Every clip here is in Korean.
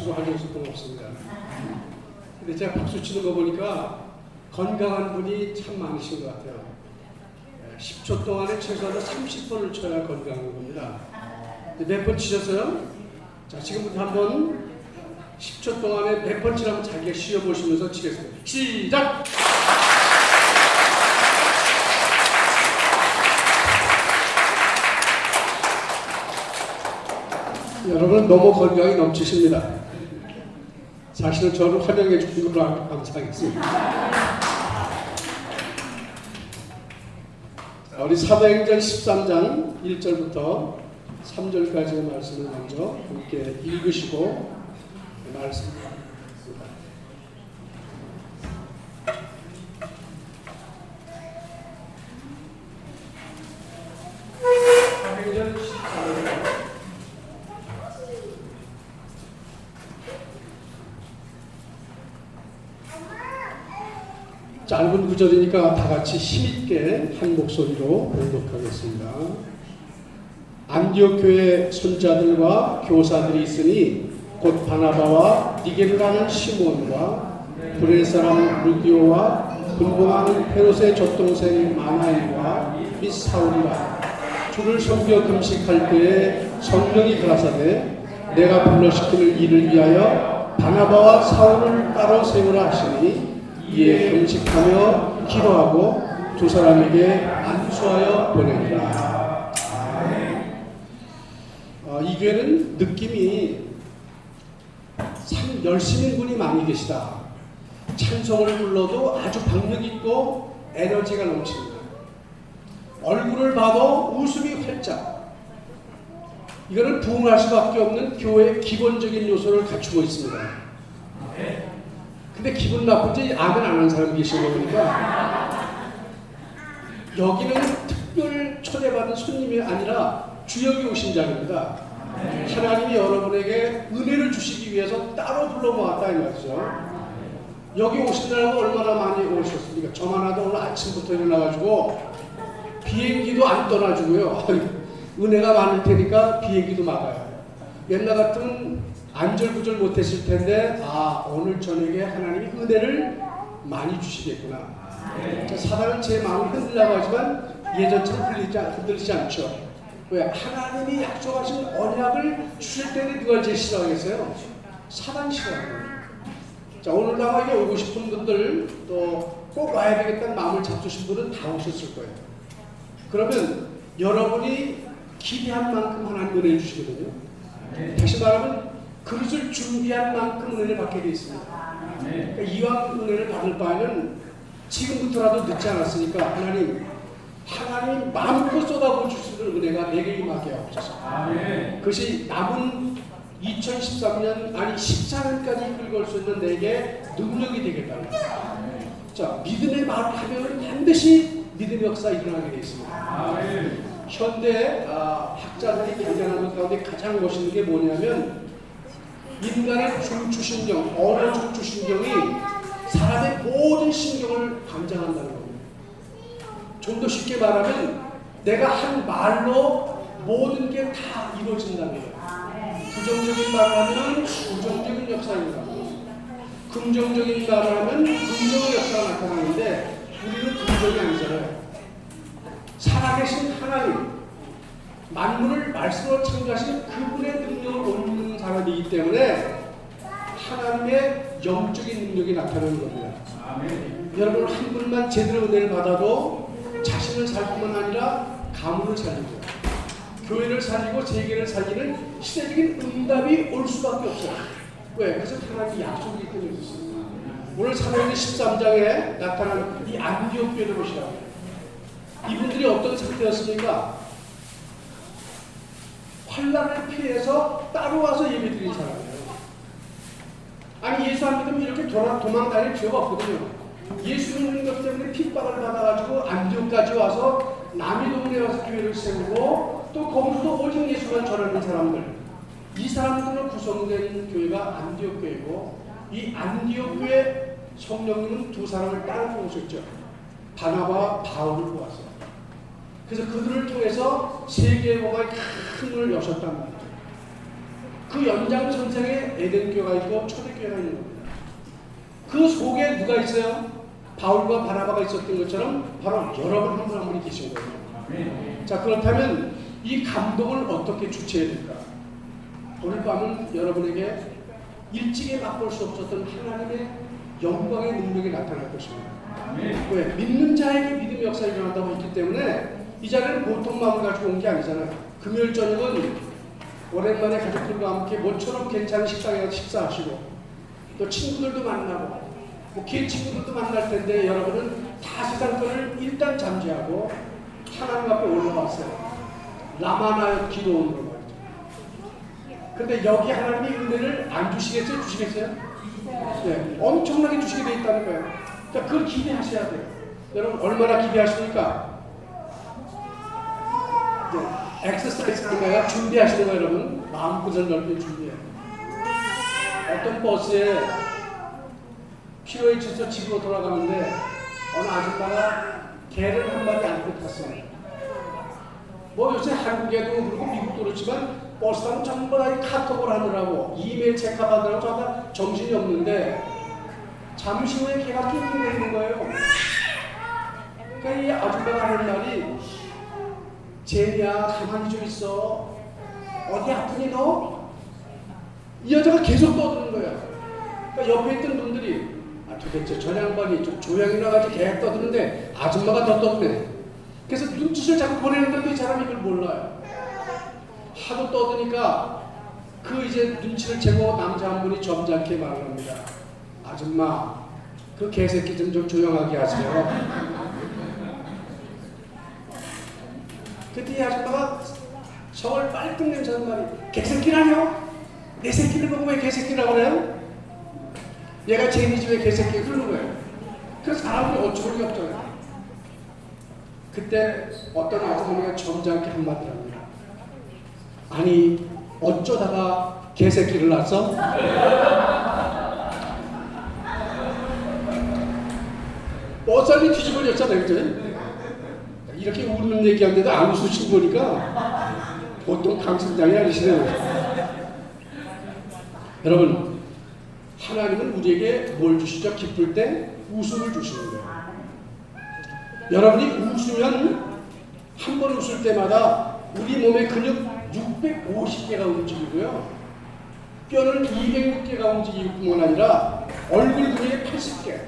박수로 알려줬던 것 없습니다. 근데 제가 박수 치는 거 보니까 건강한 분이 참 많으신 것 같아요. 10초 동안에 최소한 30번을 쳐야 건강한 겁니다. 몇 번 치셨어요? 자, 지금부터 한번 10초 동안에 몇 번 치라면 자기가 쉬어보시면서 치겠습니다. 시작! 여러분 너무 건강이 넘치십니다. 사실은 저를 환영해 주신 걸로 감사하겠습니다. 우리 사도행전 13장 1절부터 3절까지의 말씀을 먼저 함께 읽으시고 말씀 구절이니까 다 같이 힘있게 한 목소리로 공독하겠습니다. 안디옥 교회 손자들과 교사들이 있으니 곧 바나바와 니게르라는 시몬과 브레 사람 루디오와 분봉하는 헤롯의 젖동생 마나엘과 및 사울이라 주를 섬겨 금식할 때에 성령이 가라사대 내가 불러시키는 일을 위하여 바나바와 사울을 따로 세우라 하시니 이에 금식하며 기도하고 두 사람에게 안수하여 보내니라. 어, 이 교회는 느낌이 참 열심인 분이 많이 계시다. 찬송을 불러도 아주 박력 있고 에너지가 넘칩니다. 얼굴을 봐도 웃음이 활짝. 이거는 부흥할 수밖에 없는 교회의 기본적인 요소를 갖추고 있습니다. 근데 기분 나쁜지 아멘 안 하는 사람이 계신 거 보니까 여기는 특별 초대받은 손님이 아니라 주역이 오신 자입니다. 하나님이 여러분에게 은혜를 주시기 위해서 따로 불러 모았다 이 말이죠. 여기 오신 날도 얼마나 많이 오셨습니까? 저만 하도 오늘 아침부터 일어나가지고 비행기도 안 떠나주고요. 은혜가 많을 테니까 비행기도 막아요. 옛날 같은 안절부절 못했을 텐데 아 오늘 저녁에 하나님이 은혜를 많이 주시겠구나. 사단은 제 마음을 흔들려고 하지만 예전처럼 흔들리지, 흔들리지 않죠. 왜? 하나님이 약속하신 언약을 주실 때는 누가 제일 싫어하겠어요? 사단 싫어하는 자 오늘 나에게 오고 싶은 분들 또 꼭 와야 되겠다는 마음을 잡수신 분은 다 오셨을 거예요. 그러면 여러분이 기대한 만큼 하나님 은혜 주시거든요. 다시 말하면 그릇을 준비한 만큼 은혜를 받게 되어 있습니다. 그러니까 이왕 은혜를 받을 바에는 지금부터라도 늦지 않았으니까 하나님 하나님 마음껏 쏟아부어 주시는 은혜가 내게 임하게 하옵소서. 그것이 남은 2013년 아니 14년까지 이끌 수 있는 내게 능력이 되겠다는 거예요. 자 믿음의 말을 하면 반드시 믿음의 역사 일어나게 되어 있습니다. 현대 아, 학자들이 발견한 것 가운데 가장 멋있는 게 뭐냐면 인간의 중추신경, 언어 중추신경이 사람의 모든 신경을 감장한다는 겁니다. 좀 더 쉽게 말하면 내가 한 말로 모든 게 다 이루어진다는 거예요. 부정적인 말을 하면 부정적인 역사입니다. 긍정적인 말을 하면 긍정의 역사가 나타나는데 우리는 긍정이 아니잖아요. 살아계신 하나님, 만물을 말씀으로 창조하신 그분의 능력을 옮기는 사람이기 때문에 하나님의 영적인 능력이 나타나는 겁니다. 아멘. 여러분 한 분만 제대로 은혜를 받아도 자신을 살 뿐만 아니라 가문을 살리고 교회를 살리고 세계를 살리는 시대적인 응답이 올 수밖에 없어요. 왜? 그래서 하나님이 약속이 있습니다. 오늘 사도행전 13장에 나타나는 이 안디옥 교회를 보시라고 이분들이 어떤 상태였습니까? 환란을 피해서 따로 와서 예배 드린 사람이에요. 아니 예수 안 믿으면 이렇게 도망, 도망다닐 필요가 없거든요. 예수 믿는 것 때문에 핍박을 받아가지고 안디옥까지 와서 남의 동네에 와서 교회를 세우고 또 거기서도 오직 예수만 전하는 사람들 이 사람들로 구성된 교회가 안디옥 교회고 이 안디옥 교회 성령님은 두 사람을 따로 뽑으셨죠. 바나바와 바울을 모았어요. 그래서 그들을 통해서 세계의 복음의 큰 문을 여셨단 말이에요. 그 연장선상에 에덴교가 있고 초대교회가 있는 겁니다. 그 속에 누가 있어요? 바울과 바나바가 있었던 것처럼 바로 여러분 한 분 한 분이 계신 거예요. 자 그렇다면 이 감동을 어떻게 주체해야 될까? 오늘 밤은 여러분에게 일찍이 맛볼 수 없었던 하나님의 영광의 능력이 나타날 것입니다. 왜? 믿는 자에게 믿음의 역사가 일어난다고 했기 때문에 이 자리는 보통 마음을 가지고 온 게 아니잖아요. 금요일 저녁은 오랜만에 가족들과 함께 모처럼 괜찮은 식당에 가서 식사하시고 또 친구들도 만나고 뭐개 친구들도 만날 텐데 여러분은 다 세상 것을 일단 잠재하고 하나님 앞에 올라왔어요. 라마나의 기도원으로 말이죠. 근데 여기 하나님이 은혜를 안 주시겠어요? 주시겠어요? 네, 엄청나게 주시게 돼 있다는 거예요. 그러니까 그걸 기대하셔야 돼요. 여러분 얼마나 기대하십니까? 네, 엑서사이즈. 준비하시는 거예요, 여러분. 마음껏을 넓게 준비해요. 어떤 버스에 지쳐 집으로 돌아가는데 어느 아줌마가 개를 한 마리 안고 탔어요. 뭐 요새 한국에도 그렇고 미국도 그렇지만 버스 타면 전부 다 카톡을 하느라고 이메일 체크하느라고 전부 정신이 없는데 잠시 후에 개가 낑낑대는 거예요. 그러니까 이 아줌마가 하는 말이 제니야 가만히 좀 있어. 어디 아프니 너? 이 여자가 계속 떠드는 거야. 그러니까 옆에 있던 분들이 아 도대체 저 양반이 좀 조용히 나가지 계속 떠드는데 아줌마가 더 떠드네. 그래서 눈짓을 자꾸 보내는데도 이 사람이 그걸 몰라요. 하도 떠드니까 그 이제 눈치를 채고 남자 한 분이 점잖게 말을 합니다. 아줌마, 그 개새끼 좀, 좀 조용하게 하세요. 그때 이 아줌마가 저걸 빨끔 냄새는 말이 개새끼라뇨? 내 새끼를 보고 왜 개새끼라고 그래요? 얘가 제니 집에 개새끼 흐르는 거예요. 그래서 사람들이 어쩔 수 없잖아요. 그때 어떤 아주머니가 점잖게 한마디를 합니다. 아니 어쩌다가 개새끼를 낳았어? 어차피 뒤집어졌잖아요, 그죠? 이렇게 웃는 얘기하는데도 안 웃으신 거니까 보통 강승장이 아니시네요. 여러분, 하나님은 우리에게 뭘 주시죠? 기쁠 때 웃음을 주시는 거예요. 여러분이 웃으면 한 번 웃을 때마다 우리 몸의 근육 650개가 움직이고요. 뼈는 206개가 움직일 뿐만 아니라 얼굴 근육의 80개,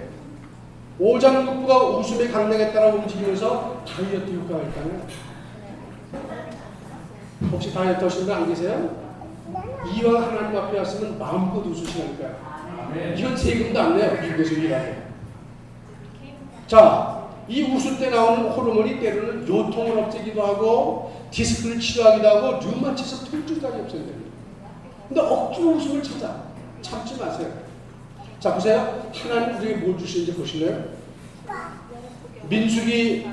오장육부가 웃음의 강량에 따라 움직이면서 다이어트 효과가 있다면 혹시 다이어트 하시는 분 안 계세요? 이왕 하나님 앞에 왔으면 마음껏 웃으시라니까요. 이건 세금도 안 내요. 미국에서 일하고. 자, 이 웃을 때 나오는 호르몬이 때로는 요통을 없애기도 하고 디스크를 치료하기도 하고 류마티스 통증까지 없애됩니다. 근데 억지로 웃음을 찾아 참지 마세요. 자 보세요. 하나님 우리에게 뭘 주시는지 보실래요? 민수기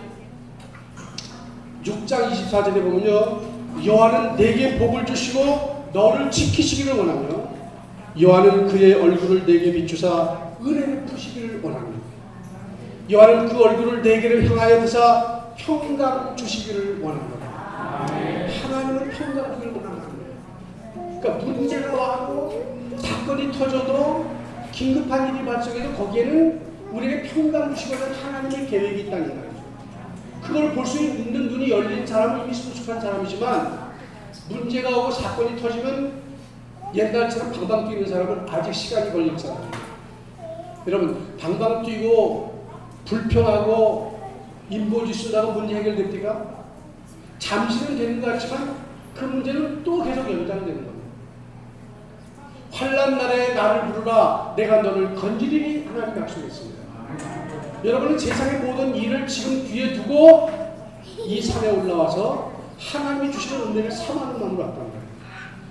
6장 24절에 보면요. 여호와는 내게 복을 주시고 너를 지키시기를 원하며 여호와는 그의 얼굴을 내게 비추사 은혜를 푸시기를 원합니다. 여호와는 그 얼굴을 내게를 향하여 드사 평강 주시기를 원합니다. 하나님은 평강 주기를 원합니다. 그러니까 문제가 와도 사건이 터져도 긴급한 일이 발생해도 거기에는 우리에게 평강 주시고는 하나님의 계획이 있다는 거예요. 그걸 볼 수 있는 눈이 열린 사람은 이미 성숙한 사람이지만 문제가 오고 사건이 터지면 옛날처럼 방방 뛰는 사람은 아직 시간이 걸릴 사람이에요. 여러분 방방 뛰고 불평하고 인보지 쓰다가 문제 해결됩니까? 잠시는 되는 것 같지만 그 문제는 또 계속 연장되는 겁니다. 환란 날에 나를 부르라 내가 너를 건지리니 하나님 약속했습니다. 여러분은 세상의 모든 일을 지금 뒤에 두고 이 산에 올라와서 하나님이 주시는 은혜를 삼하는 마음으로 왔다는 거예요.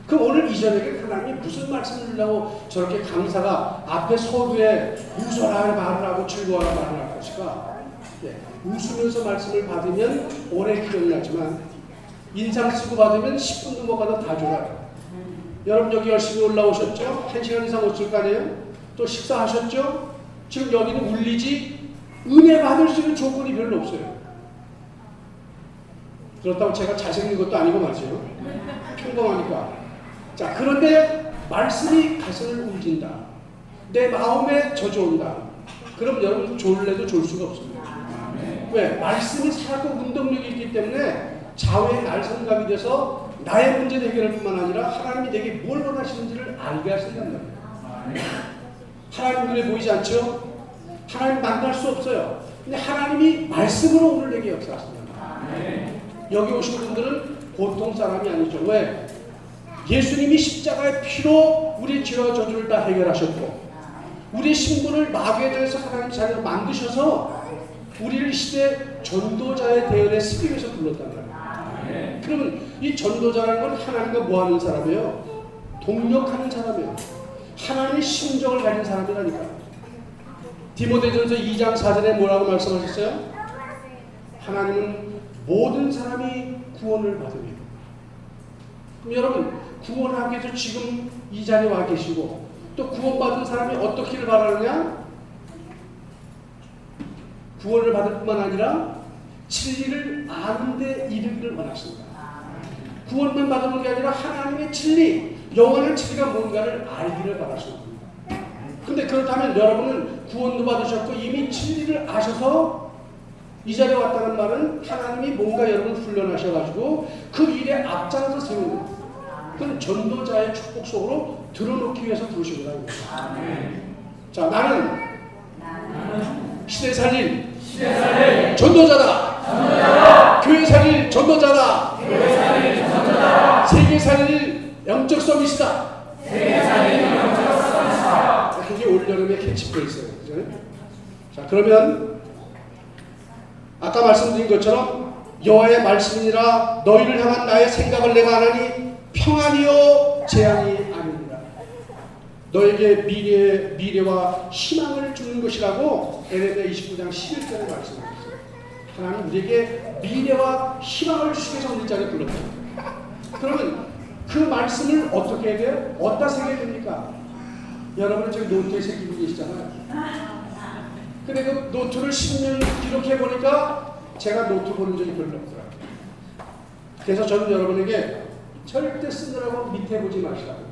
그럼 오늘 이 저녁에 하나님이 무슨 말씀을 주려고 저렇게 강사가 앞에 서두에 웃어라 말을 하고 즐거워라 말을 할 것일까? 예, 웃으면서 말씀을 받으면 오래 기억나지만 인상 쓰고 받으면 10분도 못 가도 다 좋아요. 여러분 여기 열심히 올라오셨죠? 1시간 이상 오실 거 아니에요? 또 식사하셨죠? 지금 여기는 울리지 은혜 받을 수 있는 조건이 별로 없어요. 그렇다고 제가 잘생긴 것도 아니고 말이죠. 평범하니까. 자, 그런데 말씀이 가슴을 울린다. 내 마음에 젖어온다. 그럼 여러분 졸래도 졸 수가 없습니다. 왜? 말씀이 살고 운동력이 있기 때문에 좌우의 날성감이 돼서 나의 문제 해결할 뿐만 아니라 하나님이 내게 뭘 원하시는지를 알게 하신단 말이에요. 하나님 눈에 보이지 않죠? 하나님 만날 수 없어요. 근데 하나님이 말씀으로 오늘 내게 역사하십니다. 여기 오신 분들은 보통 사람이 아니죠. 왜? 예수님이 십자가의 피로 우리 죄와 저주를 다 해결하셨고 우리 신분을 마귀에 대해서 하나님 자리로 만드셔서 우리를 시대 전도자의 대열에 쓰기 위해서 불렀단 말이에요. 그러면 이 전도자라는 건 하나님과 뭐 하는 사람이에요? 동력하는 사람이에요. 하나님의 심정을 가진 사람이라니까. 디모데전서 2장 4절에 뭐라고 말씀하셨어요? 하나님은 모든 사람이 구원을 받으며 그럼 여러분 구원하기 위해서 지금 이 자리에 와 계시고 또 구원받은 사람이 어떻기를 바라느냐? 구원을 받을 뿐만 아니라 진리를 아는데 이르기를 원하십니다. 구원만 받는 게 아니라 하나님의 진리, 영원한 진리가 뭔가를 알기를 바라십니다. 근데 그렇다면 여러분은 구원도 받으셨고 이미 진리를 아셔서 이 자리에 왔다는 말은 하나님이 뭔가 여러분 훈련하셔가지고 그 일에 앞장서 세우는 그건 전도자의 축복 속으로 들어놓기 위해서 부르신 거라는 거죠. 자, 나는 시대 살릴 전도자다. 교회 살릴 전도자다. 세계 살릴 영적 서비스다. 그게 올 여름에 캐치프레이스예요. 그죠? 자, 그러면 아까 말씀드린 것처럼 여호와의 말씀이니라 너희를 향한 나의 생각을 내가 하나니 평안이요 재앙이 아닙니다. 너에게 미래, 미래와 희망을 주는 것이라고 에레미야 29장 11절에 말씀하셨어요. 하나님 우리에게 미래와 희망을 위해서 오늘 자리에 불렀다. 그러면 그 말씀을 어떻게 해야 돼요? 어디다 새겨야 됩니까? 여러분 지금 노트에 새기고 계시잖아요. 근데 그 노트를 10년 기록해 보니까 제가 노트 보는 적이 별로 없더라고요. 그래서 저는 여러분에게 절대 쓰느라고 밑에 보지 마시라고.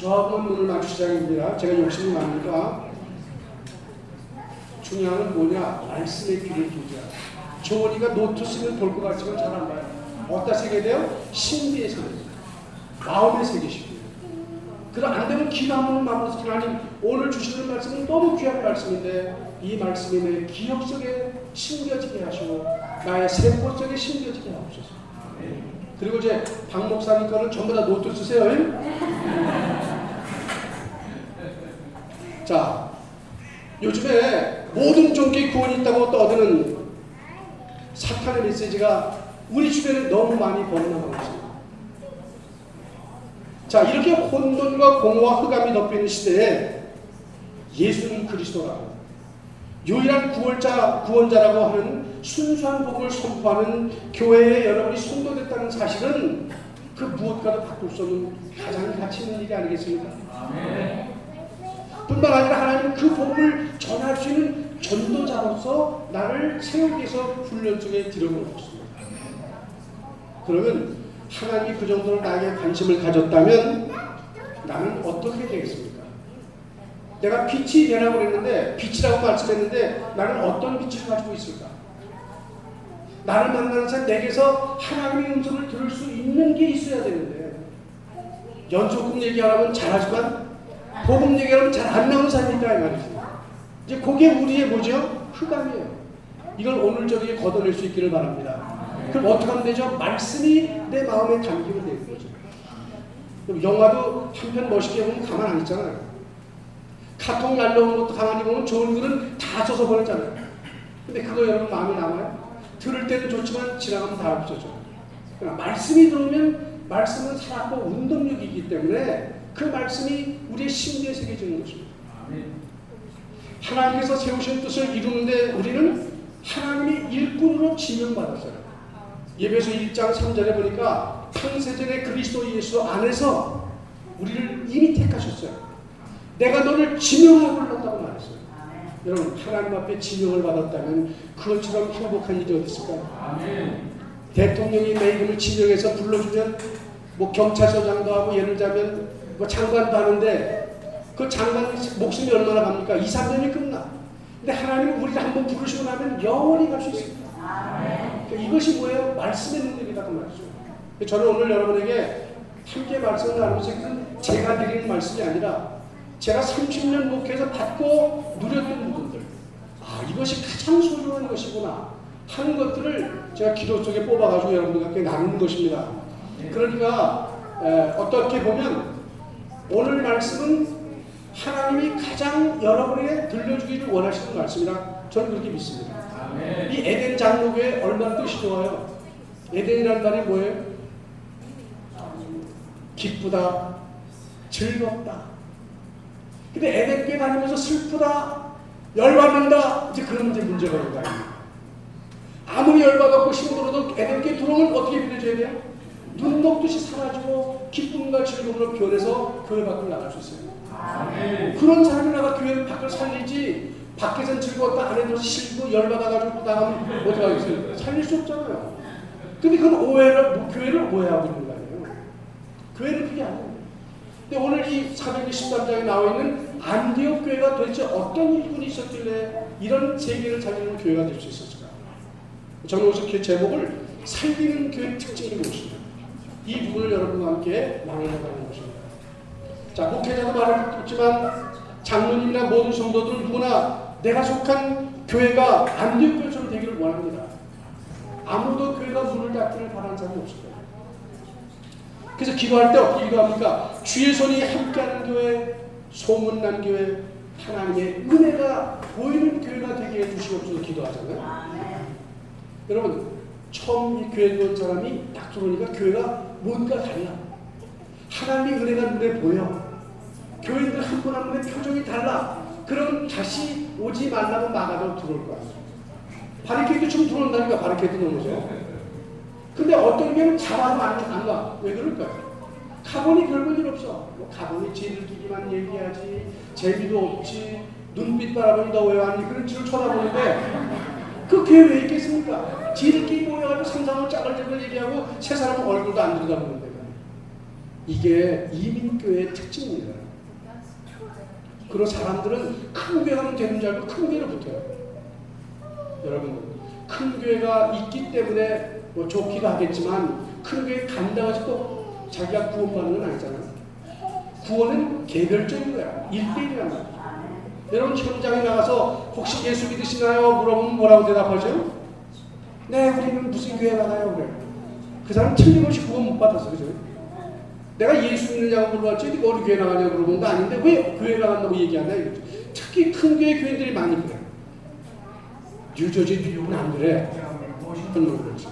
저하고만 눈을 맞추자입니다. 제가 욕심이 많으니까. 중요한 건 뭐냐? 말씀에 귀를 두자. 조원이가 노트 쓰면 볼 것 같지만 잘 안 봐요. 어디다 새겨야 돼요? 새겨야 돼요. 마음에 새기시고. 그럼 안 되면 기도하면 마음으로 하나님 오늘 주시는 말씀은 너무 귀한 말씀인데 이 말씀이 내 기억 속에 심겨지게 하시고 나의 세포 속에 심겨지게 하옵소서. 그리고 이제 박 목사님 거는 전부 다 노트 쓰세요. 자, 요즘에 모든 종교의 구원이 있다고 떠드는 사탄의 메시지가 우리 주변에 너무 많이 번나가고 있습니다. 자, 이렇게 혼돈과 공허와 흑암이 덮이는 시대에 예수님 그리스도라고 유일한 구원자, 구원자라고 하는 순수한 복을 선포하는 교회에 여러분이 성도됐다는 사실은 그 무엇과도 바꿀 수 없는 가장 가치 있는 일이 아니겠습니까? 뿐만 아니라 하나님 그 복을 전할 수 있는 전도자로서 나를 세우기 위해서 훈련 속에 들여놓으셨습니다. 그러면 하나님이 그 정도로 나에게 관심을 가졌다면 나는 어떻게 되겠습니까? 내가 빛이 되라고 그랬는데 빛이라고 말씀했는데 나는 어떤 빛을 가지고 있을까? 나를 만나는 사람 내게서 하나님의 음성을 들을 수 있는 게 있어야 되는데 연속금 얘기하라면 잘하지만 복음 얘기하면 잘 안 나오는 사람이 있다 이 말이죠. 이제 그게 우리의 뭐죠? 흑암이에요. 이걸 오늘 저녁에 걷어낼 수 있기를 바랍니다. 그럼 어떻게 하면 되죠? 말씀이 내 마음에 담기면 되는 거죠. 그럼 영화도 한편 멋있게 보면 가만 안 있잖아요. 카톡 날려오는 것도 가만히 보면 좋은 글은 다 써서 보냈잖아요. 근데 그거 여러분 마음에 남아요? 들을 때는 좋지만 지나가면 다 없어져요. 그러니까 말씀이 들어오면 말씀은 살았고 운동력이기 때문에 그 말씀이 우리의 심리에 새겨지는 것입니다. 하나님께서 세우신 뜻을 이루는데 우리는 하나님의 일꾼으로 지명받았어요. 예배소 1장 3절에 보니까 창세전에 그리스도 예수 안에서 우리를 이미 택하셨어요. 내가 너를 지명하고 불렀다고 말했어요. 여러분 하나님 앞에 지명을 받았다면 그것처럼 행복한 일이 어디 있을까요? 대통령이 내 이름을 지명해서 불러주면 뭐 경찰서장도 하고 예를 들자면 뭐 장관도 하는데 그 장관 목숨이 얼마나 갑니까? 2, 3년이 끝나. 근데 하나님은 우리를 한번 부르시고 나면 영원히 갈 수 있습니다. 그러니까 이것이 뭐예요? 말씀의 능력이다 그 말이죠. 저는 오늘 여러분에게 함께 말씀을 나누면서 제가 드리는 말씀이 아니라 제가 30년 목회에서 받고 누렸던 부분들 아 이것이 가장 소중한 것이구나 하는 것들을 제가 기도 속에 뽑아가지고 여러분들과 함께 나누는 것입니다. 그러니까 에, 어떻게 보면 오늘 말씀은 하나님이 가장 여러분에게 들려주기를 원하시는 말씀이라 저는 그렇게 믿습니다. 이 에덴 장로교에 얼마나 뜻이 좋아요. 에덴이라는 말이 뭐예요? 기쁘다, 즐겁다. 근데 에덴교회 다니면서 슬프다, 열받는다, 이제 그런 이제 문제가 있는 거아요 아무리 열받았고 힘들어도 에덴교회 들어오면 어떻게 빌려줘야 돼요? 눈 녹듯이 사라지고 기쁨과 즐거움으로 변해서 교회 밖으로 나갈 수 있어요. 아멘. 그런 사람이 나가 교회 밖을 살리지 밖에선 즐거웠다 안에 들어서 싫고 열받아가지고 나가면 어떻게 하겠어요? 살릴 수 없잖아요. 근데 그건 오해를, 교회를 오해하고 있는 거 아니에요. 교회는 그게 아니에요. 근데 오늘 이 사도행 13장에 나와 있는 안디옥 교회가 도대체 어떤 일꾼이 있었길래 이런 세계를 살리는 교회가 될 수 있었을까? 저는 오늘 그 제목을 살리는 교회 특징이 무엇입니다. 이 부분을 여러분과 함께 나눠나가는 것입니다. 자, 목회자도 말을 듣지만 장로님이나 모든 성도들 누구나 내가 속한 교회가 안디옥교회처럼 되기를 원합니다. 아무도 교회가 문을 닫기를 바라는 사람이 없을 거예요. 그래서 기도할 때 어떻게 기도합니까? 주의 손이 함께하는 교회, 소문난 교회, 하나님의 은혜가 보이는 교회가 되게 해주시옵소서 기도하잖아요. 여러분, 처음 이 교회 들어온 사람이 딱 들어오니까 교회가 뭔가 달라. 하나님의 은혜가 눈에 보여. 교인들 한 분 한 분의 표정이 달라. 그럼 다시 오지 말라고 막아도 들어올 거야. 바리케이드 좀 들어온다니까 바리케이드 넘어져. 근데 어떤 경우는 잡아도 안, 안 가. 왜 그럴까요? 가본이 별볼 일 없어. 뭐 가본이 쟤들끼리만 얘기하지. 재미도 없지. 눈빛 바라보니 너왜 왔니? 그런 짓을 쳐다보는데 그 교회 왜 있겠습니까? 지들끼리 모여가지고 상상을 짜글짜글 얘기하고 세 사람은 얼굴도 안 들여다보는데 이게 이민교회의 특징입니다. 그리고 사람들은 큰 교회 가면 되는 줄 알고 큰 교회를 붙어요. 여러분, 큰 교회가 있기 때문에 뭐 좋기도 하겠지만 큰 교회 간다고 해서 또 자기가 구원받는 건 아니잖아요. 구원은 개별적인 거야. 일대일이란 말이야. 여러분 현장에 나가서 혹시 예수 믿으시나요? 물어보면 뭐라고 대답하죠? 네, 우리는 무슨 교회 가나요? 그래. 그 사람 틀림없이 구원 못 받았어. 그죠? 내가 예수 믿느냐고 물어봤지, 네가 우리 교회 나가냐고 물어본 거 아닌데 왜 교회 나간다고 얘기하냐 이거죠. 특히 큰 교회 교인들이 많이 그래. 뉴저지, 뉴욕은 안 그래. 멋있던 그렇지.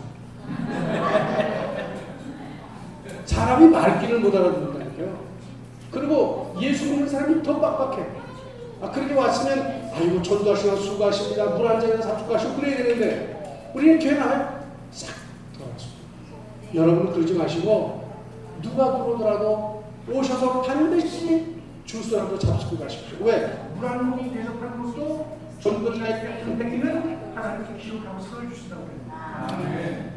사람이 말귀를 못 알아듣는다니까요. 그리고 예수 믿는 사람이 더 빡빡해. 아, 그렇게 왔으면, 아이고, 전도하시나 수고하십니다. 물 한 잔이나 사주고 하시고 그래야 되는데, 우리는 나가요. 싹 돌아갔습니다. 여러분 그러지 마시고, 누가 들어오더라도 오셔서 반드시 주스라도 잡수고 가십시오. 왜? 물한 모금 대접하는 것도 전도자에게 선택기는 하나님께 기록하고 상을 주신다고 그래요.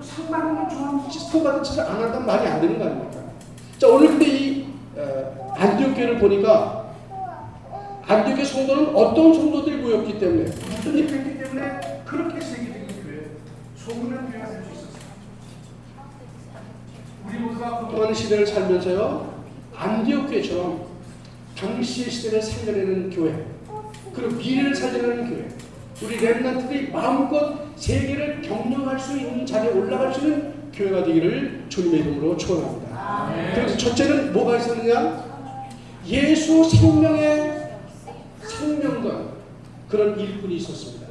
상 받는 건 좋아하는 상 받은 짓을 안 한다는 말이 안 되는 거 아닙니까? 자, 오늘 근데 이 어, 안디옥교를 보니까 안디옥의 성도는 어떤 성도들이 모였기 때문에 무슨 일이 있기 때문에 그렇게 세계적인 교회, 소문난 교회가 될 수 있었어요. 우리 모두가 고통하는 시대를 살면서요 안디옥 교회처럼 당시의 시대를 살려내는 교회 그리고 미래를 살려내는 교회 우리 랩런트들이 마음껏 세계를 경영할 수 있는 자리에 올라갈 수 있는 교회가 되기를 주님의 이름으로 축원합니다. 그래서 첫째는 뭐가 있었느냐? 예수 생명의 생명과 그런 일꾼이 있었습니다.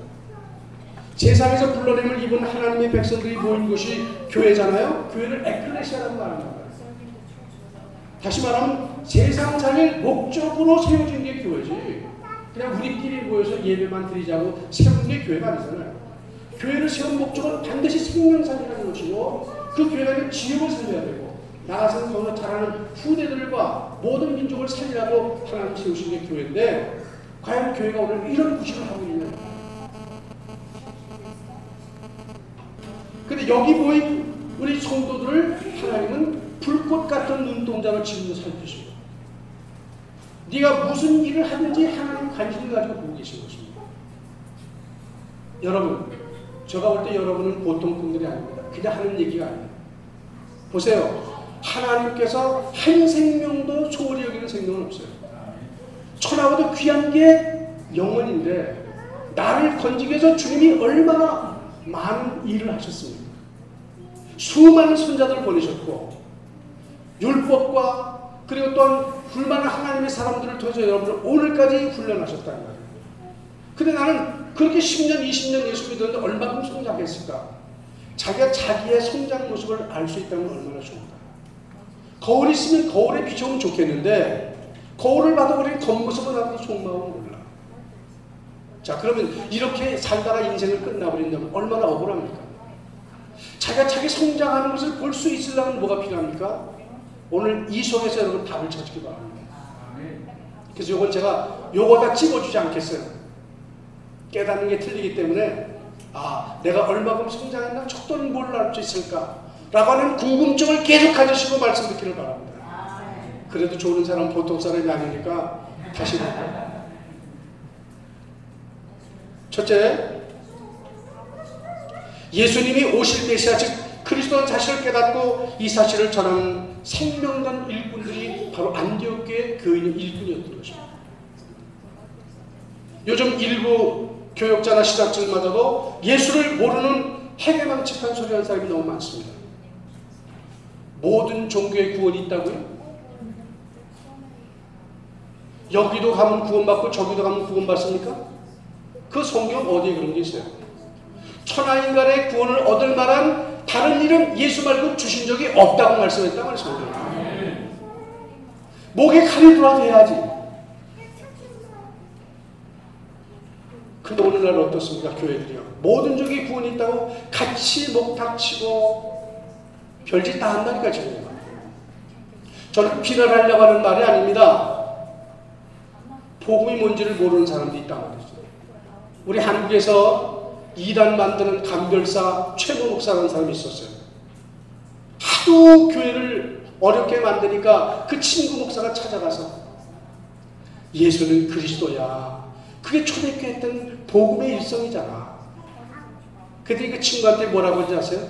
세상에서 불러냄을 입은 하나님의 백성들이 모인 곳이 교회잖아요. 교회를 에클레시아라고 말합니다. 다시 말하면 세상 살릴 목적으로 세워진 게 교회지. 그냥 우리끼리 모여서 예배만 드리자고 세운 게 교회가 아니잖아요. 교회를 세운 목적은 반드시 생명 살리는 것이고 그 교회가 지역을 살려야 되고 나가서 더 잘하는 후대들과 모든 민족을 살리라고 하나님 세우신 게 교회인데 과연 교회가 오늘 이런 구실을 하고 있는 근데 여기 보인 우리 성도들을 하나님은 불꽃 같은 눈동자를 지금도 살피십니다. 네가 무슨 일을 하는지 하나님 관심 가지고 보고 계신 것입니다. 여러분, 제가 볼 때 여러분은 보통 분들이 아닙니다. 그냥 하는 얘기가 아니에요. 보세요. 하나님께서 한 생명도 소홀히 여기는 생명은 없어요. 천하보다 귀한 게 영혼인데 나를 건지기 위해서 주님이 얼마나 많은 일을 하셨습니까? 수많은 손자들을 보내셨고 율법과 그리고 또한 불만한 하나님의 사람들을 통해서 여러분을 오늘까지 훈련하셨다는 거예요. 근데 나는 그렇게 10년, 20년 예수 믿었는데 얼마큼 성장했을까? 자기가 자기의 성장 모습을 알 수 있다면 얼마나 좋을까? 거울 있으면 거울에 비춰보면 좋겠는데 거울을 봐도 우리 겉모습을 나도 속마음은 몰라. 자 그러면 이렇게 살다가 인생을 끝나버린다면 얼마나 억울합니까? 자기가 자기 성장하는 것을 볼 수 있으려면 뭐가 필요합니까? 오늘 이 속에서 여러분 답을 찾기 바랍니다. 그래서 이건 제가 요거 다 찍어주지 않겠어요. 깨닫는 게 틀리기 때문에 아 내가 얼마큼 성장했나 척도는 뭘알수 있을까 라고 하는 궁금증을 계속 가지시고 말씀 듣기를 바랍니다. 그래도 좋은 사람은 보통 사람이 아니니까 다시 첫째 예수님이 오실 때시야 즉 그리스도 자신을 깨닫고 이 사실을 전하는 생명난 일꾼들이 바로 안디옥교의 교인 일꾼이었던 것입니다. 요즘 일부 교역자나 신학자마저도 예수를 모르는 해괴망측한 소리 하는 사람이 너무 많습니다. 모든 종교의 구원이 있다고요? 여기도 가면 구원받고 저기도 가면 구원받습니까? 그 성경 어디에 그런 게 있어요? 천하인간의 구원을 얻을 만한 다른 이름 예수 말고 주신 적이 없다고 말씀했단 말씀입니다. 목에 칼이 돌아돼야지. 근데 오늘날 어떻습니까? 교회들이요. 모든 종이 구원이 있다고 같이 목 닥치고 별짓 다 한다니까 지금. 저는 비난하려고 하는 말이 아닙니다. 복음이 뭔지를 모르는 사람도 있단 말이죠. 우리 한국에서 이단 만드는 감별사 최모 목사라는 사람이 있었어요. 하도 교회를 어렵게 만드니까 그 친구 목사가 찾아가서 예수는 그리스도야. 그게 초대교회 했던 복음의 일성이잖아. 그랬더니 그 친구한테 뭐라고 하지 아세요?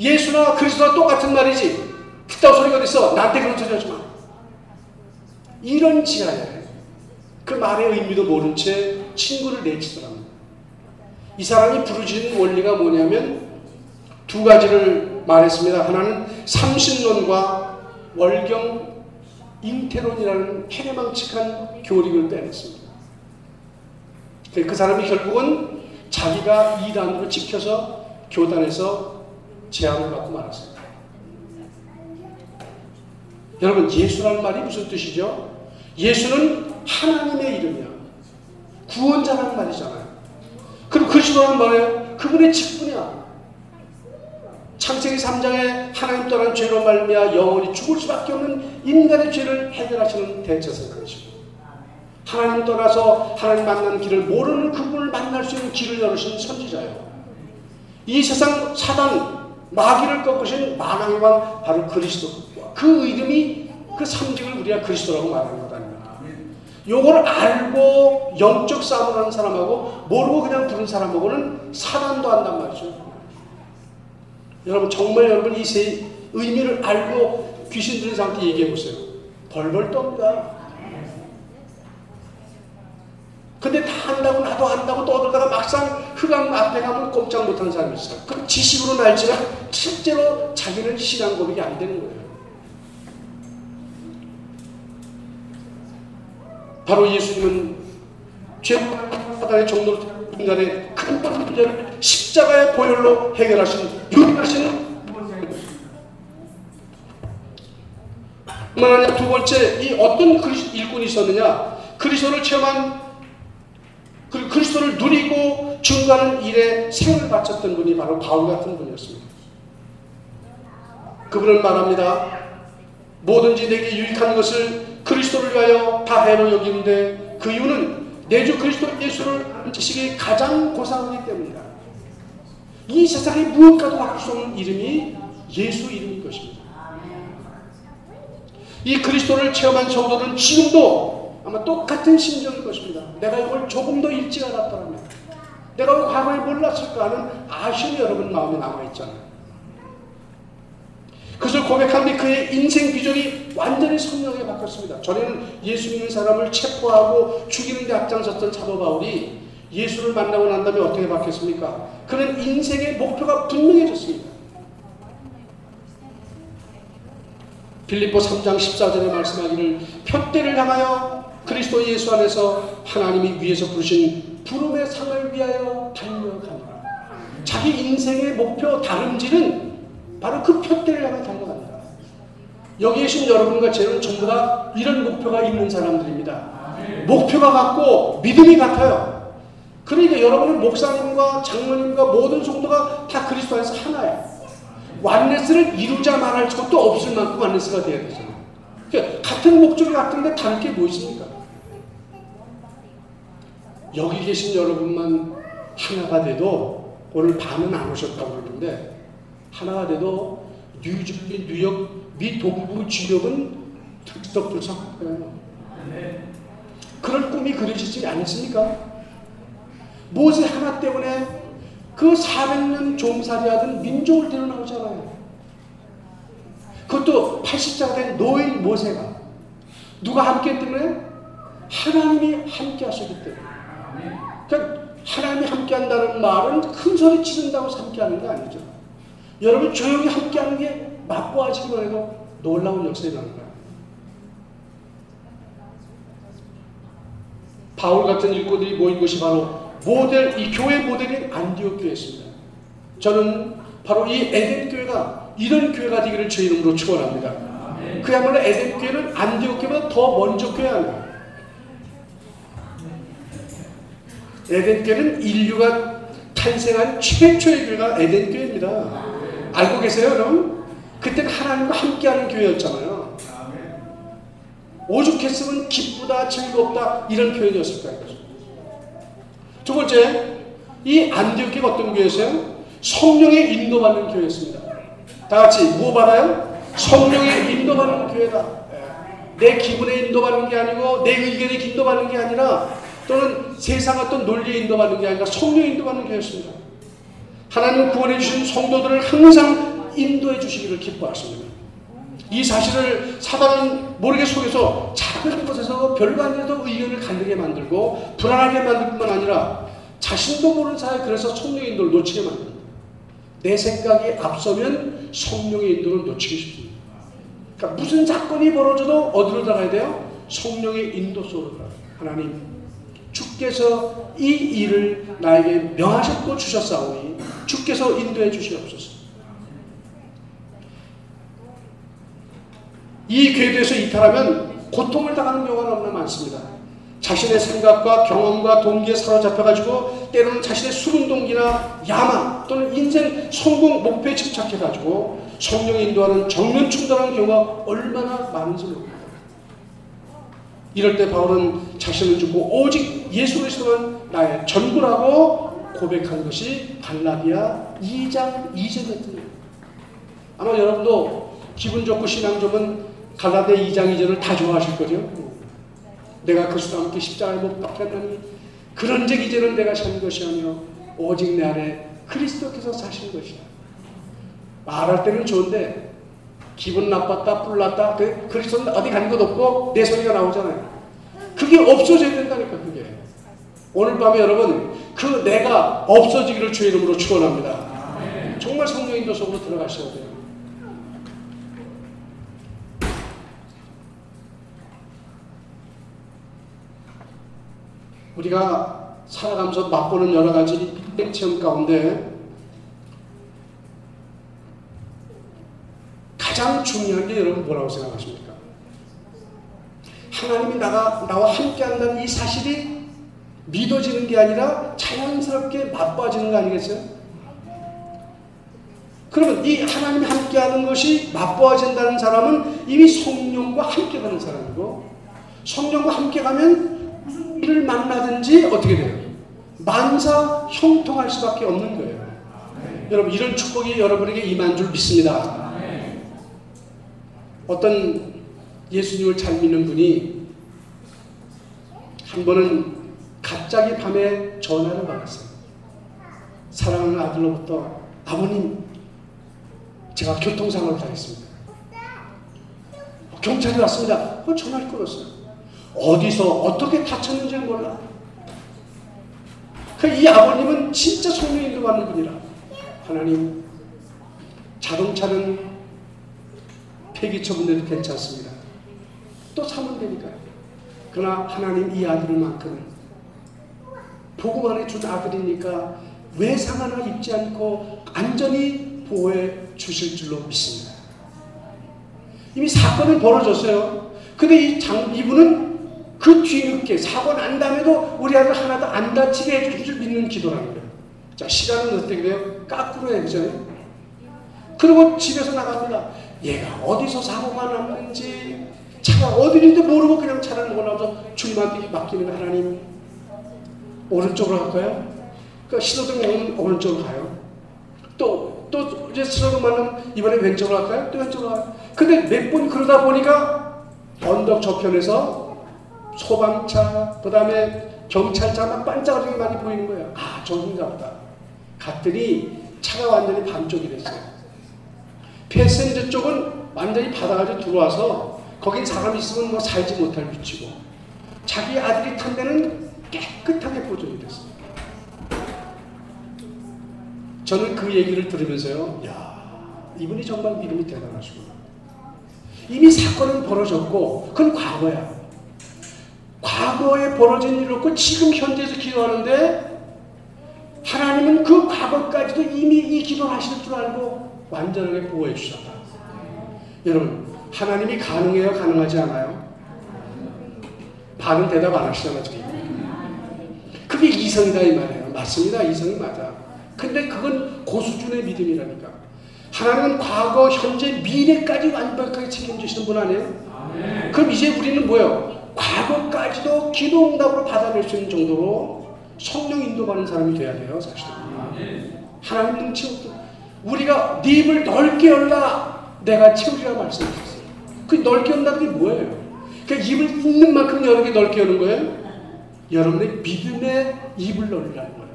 예수나 그리스도와 똑같은 말이지. 그따 소리가 어딨어? 나한테 그런 소리 하지 마. 이런 지하에 그 말의 의미도 모른 채 친구를 내치더랍니다. 이 사람이 부르짖는 원리가 뭐냐면 두 가지를 말했습니다. 하나는 삼신론과 월경 잉태론이라는 패망측한 교리를 빼냈습니다. 그 사람이 결국은 자기가 이단으로 찍혀서 교단에서 제한을 받고 말았습니다. 여러분 예수라는 말이 무슨 뜻이죠? 예수는 하나님의 이름이야. 구원자라는 말이잖아요. 그럼 그리스도라는 말이에요. 그분의 직분이야. 창세기 3장에 하나님 떠난 죄로 말미암아 영원히 죽을 수밖에 없는 인간의 죄를 해결하시는 대체사건이시고 하나님 떠나서 하나님 만나는 길을 모르는 그분을 만날 수 있는 길을 열으신 선지자예요. 이 세상 사단 마귀를 꺾으신 만왕의 왕 바로 그리스도 그 이름이 그 상징을 우리가 그리스도라고 말하는 것 아닙니까? 요걸 알고 영적 싸움을 하는 사람하고 모르고 그냥 부른 사람하고는 사단도 한단 말이죠. 여러분 정말 여러분 이 세 의미를 알고 귀신 들린 상태 얘기해 보세요. 벌벌 떱니다. 근데 다 한다고 나도 한다고 떠들다가 막상 흑암 앞에 가면 꼼짝 못하는 사람이 있어요. 그럼 지식으로 날지만 실제로 자기는 신앙 고백이 안 되는 거예요. 바로 예수님은 죄사단의 종로를 인간의 큰 문제를 십자가의 보혈로 해결하신 유일하신 그만 두 번째 이 어떤 일꾼이 있었느냐 그리스도를 체험한 그리고 그리스도를 누리고 증거하는 일에 생을 바쳤던 분이 바로 바울 같은 분이었습니다. 그분은 말합니다. 뭐든지 내게 유익한 것을 그리스도를 위하여 다 해로 여기는데 그 이유는 내 주 그리스도 예수를 지식이 가장 고상하기 때문이다. 이 세상에 무엇과도 바꿀 수 없는 이름이 예수 이름인 것입니다. 이 그리스도를 체험한 성도는 지금도 아마 똑같은 심정일 것입니다. 내가 이걸 조금 더 일찍 알았더라면, 내가 왜 과거에 몰랐을까 하는 아쉬움이 여러분 마음에 남아있잖아요. 그것을 고백한 뒤 그의 인생 비전이 완전히 성령에 바뀌었습니다. 전에는 예수 믿는 사람을 체포하고 죽이는 데 앞장섰던 사도 바울이 예수를 만나고 난 다음에 어떻게 바뀌었습니까? 그는 인생의 목표가 분명해졌습니다. 빌립보 3장 14절에 말씀하기를 표대를 향하여 그리스도 예수 안에서 하나님이 위에서 부르신 부름의 상을 위하여 달려가노라. 자기 인생의 목표 다름질은 바로 그 표대를 향해 달려갑니다. 여기 계신 여러분과 저는 전부 다 이런 목표가 있는 사람들입니다. 목표가 같고 믿음이 같아요. 그러니까 여러분은 목사님과 장로님과 모든 성도가 다 그리스도 안에서 하나예요. 완네스를 이루자 말할 것도 없을 만큼 완네스가 돼야 되잖아요. 그러니까 같은 목적이 같은데 다른 게뭐 있습니까? 여기 계신 여러분만 하나가 돼도 오늘 반은 안 오셨다고 그러는데 하나가 돼도 뉴저지, 뉴욕 미 동부 지역은 들썩들썩할. 그럴 꿈이 그려지지 않습니까? 모세 하나 때문에 그 400년 종살이하던 민족을 데려나오잖아요. 그것도 80자가 된 노인 모세가 누가 함께 했기 때문에 하나님이 함께 하셨기 때문에 그러니까 하나님이 함께 한다는 말은 큰 소리 치른다고 함께 하는 게 아니죠. 여러분 조용히 함께 하는 게 맛보아지기만 해도 놀라운 역사가 일어나는 거예요. 바울 같은 일꾼들이 모인 곳이 바로 모델, 이 교회 모델인 안디옥 교회였습니다. 저는 바로 이 에덴 교회가 이런 교회가 되기를 주 이름으로 축원합니다. 그야말로 에덴 교회는 안디옥 교회보다 더 먼저 교회 아니에요. 에덴 교회는 인류가 탄생한 최초의 교회가 에덴 교회입니다. 알고 계세요, 여러분? 그때는 하나님과 함께하는 교회였잖아요. 오죽했으면 기쁘다, 즐겁다 이런 표현이었을 거예요. 두 번째, 이 안디옥교가 어떤 교회였어요? 성령의 인도받는 교회였습니다. 다 같이 뭐 받아요? 성령의 인도받는 교회다. 내 기분에 인도받는 게 아니고 내 의견에 인도받는 게 아니라 또는 세상 어떤 논리에 인도받는 게 아니라 성령의 인도받는 교회였습니다. 하나님 구원해 주신 성도들을 항상 인도해 주시기를 기뻐하십니다. 이 사실을 사단은 모르게 속에서 작은 곳에서 별거 아니라도 의견을 갈리게 만들고 불안하게 만들 뿐만 아니라 자신도 모르는 사이에 그래서 성령의 인도를 놓치게 만듭니다. 내 생각이 앞서면 성령의 인도를 놓치기 쉽습니다. 그러니까 무슨 사건이 벌어져도 어디로 들어가야 돼요? 성령의 인도 속으로 들어가요. 하나님, 주께서 이 일을 나에게 명하셨고 주셨사오니 주께서 인도해 주시옵소서. 이 궤도에서 이탈하면 고통을 당하는 경우가 너무나 많습니다. 자신의 생각과 경험과 동기에 사로잡혀가지고 때로는 자신의 수분 동기나 야망 또는 인생 성공 목표에 집착해가지고 성령이 인도하는 정면 충돌하는 경우가 얼마나 많은지 모릅니다. 이럴 때 바울은 자신을 주고 오직 예수 그리스도만 나의 전부라고 고백한 것이 갈라디아 2장 2절이었습니다. 아마 여러분도 기분 좋고 신앙 좋으면 갈라디아 2장 2절을 다 좋아하실 거죠. 내가 그리스도와 함께 십자가에 못 박혔나니 그런즉 이제는 내가 사는 것이 아니요 오직 내 안에 그리스도께서 사시는 것이다. 말할 때는 좋은데 기분 나빴다 뿔났다 그 그리스도는 어디 간것 없고 내 소리가 나오잖아요. 그게 없어져야 된다니까 그게. 오늘 밤에 여러분 그 내가 없어지기를 주의 이름으로 축원합니다. 정말 성령 인도 속으로 들어가셔야 돼요. 우리가 살아가면서 맛보는 여러 가지 체험 가운데 가장 중요한 게 여러분 뭐라고 생각하십니까? 하나님이 나가, 나와 함께 한다는 이 사실이 믿어지는 게 아니라 자연스럽게 맛봐지는 거 아니겠어요? 그러면 이 하나님이 함께 하는 것이 맛보아진다는 사람은 이미 성령과 함께 가는 사람이고 성령과 함께 가면 일을 만나든지 어떻게 돼요? 만사 형통할 수밖에 없는 거예요. 네. 여러분 이런 축복이 여러분에게 임한 줄 믿습니다. 네. 어떤 예수님을 잘 믿는 분이 한 번은 갑자기 밤에 전화를 받았어요. 사랑하는 아들로부터 아버님 제가 교통사고를 당했습니다. 경찰이 왔습니다. 어, 전화를 끊었어요. 어디서 어떻게 다쳤는지 몰라. 그 이 아버님은 진짜 성령인도 받는 분이라. 하나님, 자동차는 폐기 처분돼도 괜찮습니다. 또 사면 되니까요. 그러나 하나님 이 아들만큼은 복음 안에 준 아들이니까 외상 하나 입지 않고 안전히 보호해 주실 줄로 믿습니다. 이미 사건은 벌어졌어요. 근데 이 장, 이분은 그 뒤늦게 사고 난 다음에도 우리 아들 하나도 안 다치게 해줄 줄 믿는 기도라는 거예요. 자, 시간은 어떻게 돼요? 까꾸로 해야 되잖아요. 그리고 집에서 나갑니다. 얘가 어디서 사고가 났는지, 차가 어디 있는지 모르고 그냥 차를 몰아서 주님한테 맡기는 하나님. 오른쪽으로 갈까요? 그러니까 신호등 오른쪽으로 가요. 또, 또 이제 신호등 만나면 이번에 왼쪽으로 갈까요? 또 왼쪽으로 가요. 근데 몇 번 그러다 보니까 언덕 저편에서 소방차, 그 다음에 경찰차 막 반짝거리게 많이 보이는 거예요. 아, 저긴가 보다. 갔더니 차가 완전히 반쪽이 됐어요. 패센저 쪽은 완전히 바다가 들어와서 거긴 사람이 있으면 뭐 살지 못할 위치고 자기 아들이 탄 데는 깨끗하게 보존이 됐어요. 저는 그 얘기를 들으면서요, 야, 이분이 정말 믿음이 대단하시구나. 이미 사건은 벌어졌고, 그건 과거야. 과거에 벌어진 일을 놓고 지금 현재에서 기도하는데, 하나님은 그 과거까지도 이미 이 기도를 하실 줄 알고 완전하게 보호해 주셨다. 여러분, 하나님이 가능해요? 가능하지 않아요? 반은 대답 안 하시잖아, 지금. 그게 이성이다, 이 말이에요. 맞습니다. 이성이 맞아. 근데 그건 고수준의 믿음이라니까. 하나님은 과거, 현재, 미래까지 완벽하게 책임지시는 분 아니에요? 아멘. 그럼 이제 우리는 뭐예요? 과거까지도 기도 응답으로 받아낼 수 있는 정도로 성령 인도받는 사람이 돼야 돼요, 사실. 하나님 능치 우리가 네 입을 넓게 열라 내가 채우리라 말씀하셨어요. 그 넓게 연다는 게 뭐예요? 그 입을 있는 만큼 여러 개 넓게 여는 거예요? 여러분의 믿음의 입을 열리라는 거예요.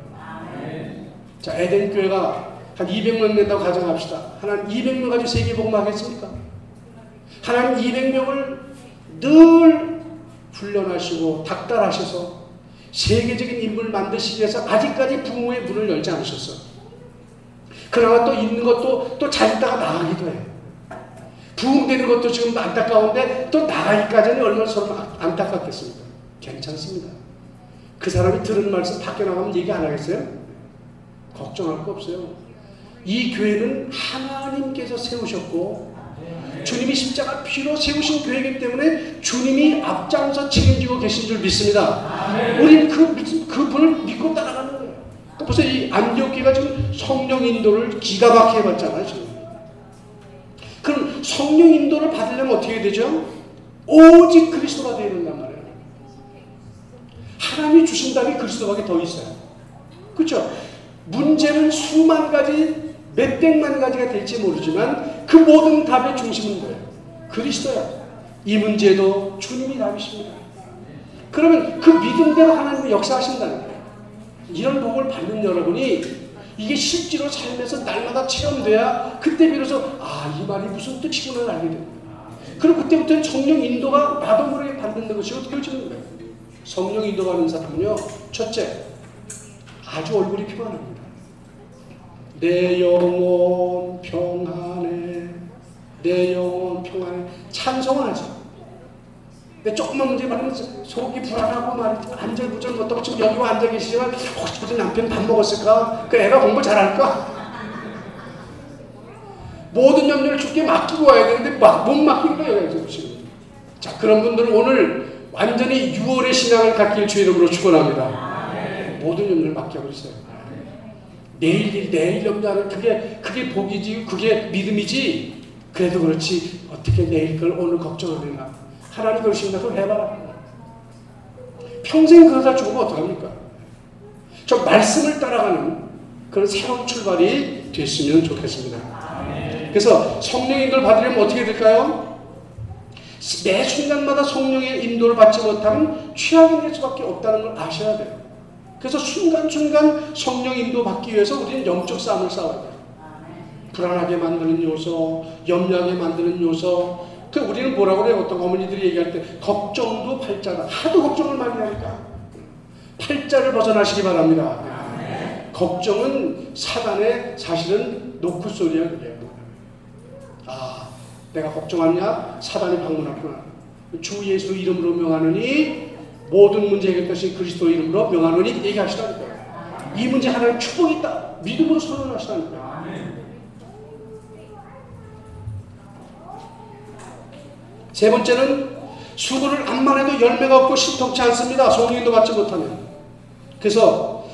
자, 에덴 교회가 한 200명 된다고 가정합시다. 하나님 200명 가지고 세계복음 하겠습니까? 하나님 200명을 늘 훈련하시고 닥달하셔서 세계적인 인물을 만드시기 위해서 아직까지 부모의 문을 열지 않으셨어. 그나마 또 있는 것도 또잘 있다가 나가기도 해. 부흥되는 것도 지금 안타까운데 또 나가기까지는 얼마나 서로 안타깝겠습니까? 괜찮습니다. 그 사람이 들은 말씀 밖에 나가면 얘기 안 하겠어요? 걱정할 거 없어요. 이 교회는 하나님께서 세우셨고 주님이 십자가 피로 세우신 교회이기 때문에 주님이 앞장서 책임지고 계신 줄 믿습니다. 우리는 그, 그 분을 믿고 따라가는 거예요. 벌써 이 안디옥교가 지금 성령 인도를 기가 막히게 받잖아요. 지금. 그럼 성령 인도를 받으려면 어떻게 되죠? 오직 그리스도가 되야 된단. 하나님이 주신 답이 그리스도밖에 더 있어요. 그렇죠? 문제는 수만 가지, 몇백만 가지가 될지 모르지만 그 모든 답의 중심은 뭐예요? 그리스도야. 이 문제도 주님이 답이십니다. 그러면 그 믿음대로 하나님이 역사하신다는 거예요. 이런 복을 받는 여러분이 이게 실제로 삶에서 날마다 체험돼야 그때 비로소 아, 이 말이 무슨 뜻이구나 알게 됩니다. 그럼 그때부터는 성령 인도가 나도 모르게 받는 것이 어떻게 되는 거예요? 성령 인도받는 사람은요, 첫째, 아주 얼굴이 피곤합니다. 내 영혼 평안해. 내 영혼 평안해. 찬송을 하죠. 근데 조금만 문제 말하면 속이 불안하고 말이지. 안절부절 못하고 지금 여기 와 앉아 계시지만 혹시 우리 남편 밥 먹었을까? 그 애가 공부 잘할까? 모든 염려를 죽게 맡기고 와야 되는데 막, 못 맡긴 거예요. 지금. 자, 그런 분들은 오늘 완전히 6월의 신앙을 갖길 주 이름으로 축원합니다. 모든 염려를 맡겨버렸어요. 내일 일, 내일 염려하는 그게 그게 복이지 그게 믿음이지 그래도 그렇지 어떻게 내일 걸 오늘 걱정하느냐 하나님 그러신다 그럼 해봐라 평생 그러다 죽으면 어떡합니까 저 말씀을 따라가는 그런 새로운 출발이 됐으면 좋겠습니다 그래서 성령인들 받으려면 어떻게 될까요? 매 순간마다 성령의 인도를 받지 못하면 취하게 될 수밖에 없다는 걸 아셔야 돼요. 그래서 순간순간 성령 인도 받기 위해서 우리는 영적 싸움을 싸워야 돼요. 불안하게 만드는 요소, 염려하게 만드는 요소. 그 우리는 뭐라고 그래요? 어떤 어머니들이 얘기할 때 걱정도 팔자다. 하도 걱정을 많이 하니까 팔자를 벗어나시기 바랍니다. 걱정은 사단의 사실은 노크 소리야 그래요. 아, 내가 걱정하냐? 사단이 방문했구나. 주 예수 이름으로 명하느니 모든 문제 해결것이 그리스도 이름으로 명하느니 얘기하시라니까요. 이 문제 하나는 축복이 있다. 믿음으로 선언하시라니까요. 세 번째는 수고를 암만 해도 열매가 없고 신통치 않습니다. 성령도 받지 못하면. 그래서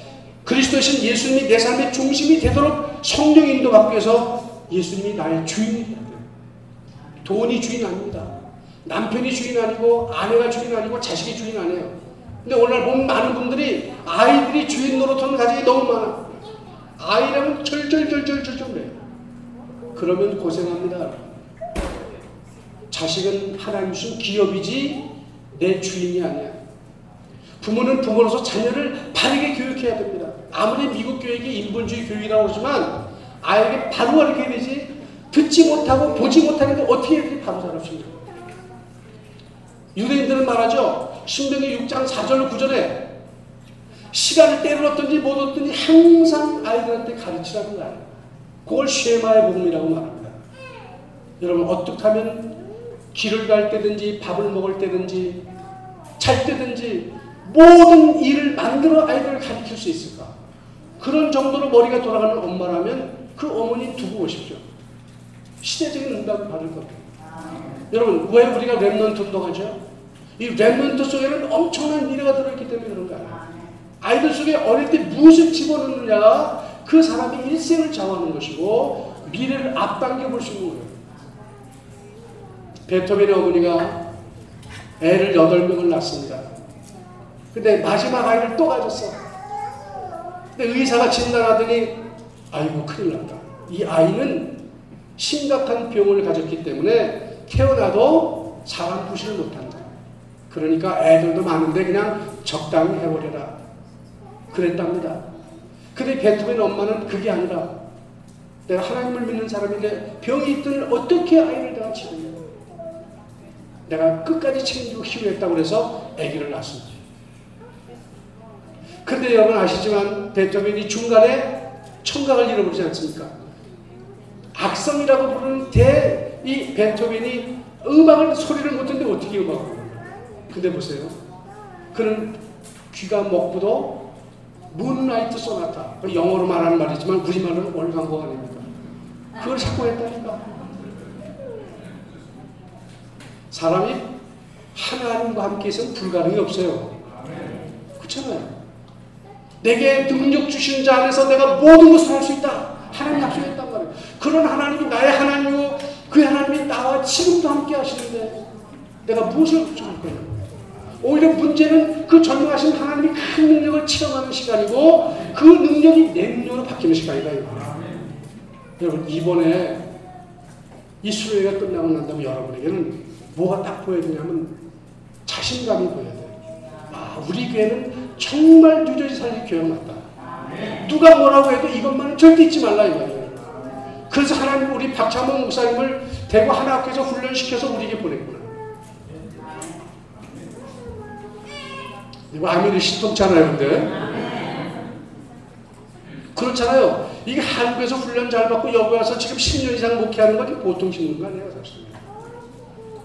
그리스도신 예수님이 내 삶의 중심이 되도록 성령 인도 받기 위해서 예수님이 나의 주인이 돼야 돼요. 돈이 주인 아닙니다. 남편이 주인 아니고 아내가 주인 아니고 자식이 주인 아니에요. 근데 오늘 보면 많은 분들이 아이들이 주인 노릇하는 가정이 너무 많아. 아이라면 절절절절절절 그래요. 그러면 고생합니다. 자식은 하나님 주신 기업이지 내 주인이 아니야. 부모는 부모로서 자녀를 바르게 교육해야 됩니다. 아무리 미국 교육이 인본주의 교육이라고 하지만 아이에게 바로 가르쳐야 되지 듣지 못하고 보지 못하는데 어떻게 애들이 바로 있냐. 유대인들은 말하죠. 신명기 6장 4절 9절에 시간을 때려놨든지 못 얻든지 항상 아이들한테 가르치라는 거예요. 그걸 쉐마의 복음이라고 말합니다. 여러분 어떻게 하면 길을 갈 때든지 밥을 먹을 때든지 잘 때든지 모든 일을 만들어 아이들을 가르칠 수 있을까? 그런 정도로 머리가 돌아가는 엄마라면 그 어머니 두고 오십시오. 시대적인 응답을 받을 겁니다. 여러분 왜 우리가 Remnant 운동하죠? 이 Remnant 속에는 엄청난 미래가 들어있기 때문에 그런 거예요. 아이들 속에 어릴 때 무엇을 집어넣느냐가 그 사람의 일생을 좌우하는 것이고 미래를 앞당겨 볼 수 있는 거예요. 베토벤의 어머니가 애를 8명을 낳습니다. 근데 마지막 아이를 또 가졌어. 근데 의사가 진단하더니 아이고 큰일 났다. 이 아이는 심각한 병을 가졌기 때문에 태어나도 사람 부시를 못한다. 그러니까 애들도 많은데 그냥 적당히 해버려라. 그랬답니다. 근데 베토벤 엄마는 그게 아니라 내가 하나님을 믿는 사람인데 병이 있든 어떻게 아이를 내가 치료해? 내가 끝까지 책임지고 키우겠다고 해서 아기를 낳습니다. 근데 여러분 아시지만 베토벤이 중간에 청각을 잃어버리지 않습니까? 악성이라고 부르는 대이 베토벤이 음악을 소리를 못 듣는데 어떻게 음악을. 근데 보세요. 그는 귀가 먹고도 문라이트 소나타 영어로 말하는 말이지만 우리말로는 월광고 아닙니까? 그걸 자꾸 했다니까. 사람이 하나님과 함께 있으면 불가능이 없어요. 그렇잖아요. 내게 능력 주신 자 안에서 내가 모든 것을 할 수 있다. 하나님 말이에요. 그런 하나님이 나의 하나님이고 그 하나님이 나와 지금도 함께 하시는데 내가 무엇을 걱정할 거예요? 오히려 문제는 그 전능하신 하나님이 큰 능력을 체험하는 시간이고 그 능력이 내 능력으로 바뀌는 시간이다. 여러분 이번에 이 수요회가 끝나고 난 다음에 여러분에게는 뭐가 딱 보여야 되냐면 자신감이 보여야 돼요. 아 우리 교회는 정말 유저리 살릴 교회가 맞다. 누가 뭐라고 해도 이것만은 절대 잊지 말라 이 말이에요. 그래서 하나님 우리 박찬범 목사님을 대구 하나학교에서 훈련시켜서 우리에게 보냈구나. 이거 아멘이 신통찮아요, 근데. 그렇잖아요. 이게 한국에서 훈련 잘 받고 여기 와서 지금 10년 이상 목회하는 건 보통 힘든 거 아니에요, 사실.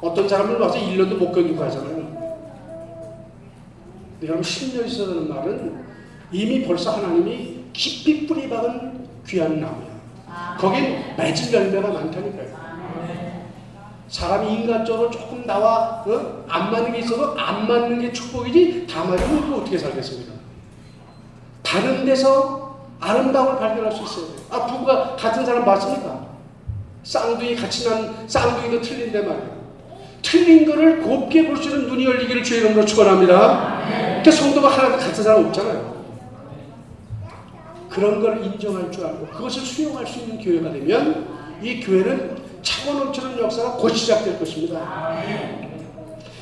어떤 사람은 와서 1년도 못 견디고 가잖아요. 여러분 10년 있어는 말은 이미 벌써 하나님이 깊이 뿌리 박은 귀한 나무야. 거긴 맺을 열매가 많다니까요. 사람이 인간적으로 조금 나와 어? 안 맞는 게 있어도 안 맞는 게 축복이지 다 맞으면 또 어떻게 살겠습니까? 다른 데서 아름다움을 발견할 수 있어요. 아 부부가 같은 사람 맞습니까? 쌍둥이 같이 난 쌍둥이도 틀린데 말이에요. 틀린 거를 곱게 볼 수 있는 눈이 열리기를 주의 이름으로 축원합니다. 그러니까 성도가 하나도 같은 사람 없잖아요. 그런 걸 인정할 줄 알고 그것을 수용할 수 있는 교회가 되면 이 교회는 차고 넘치는 역사가 곧 시작될 것입니다.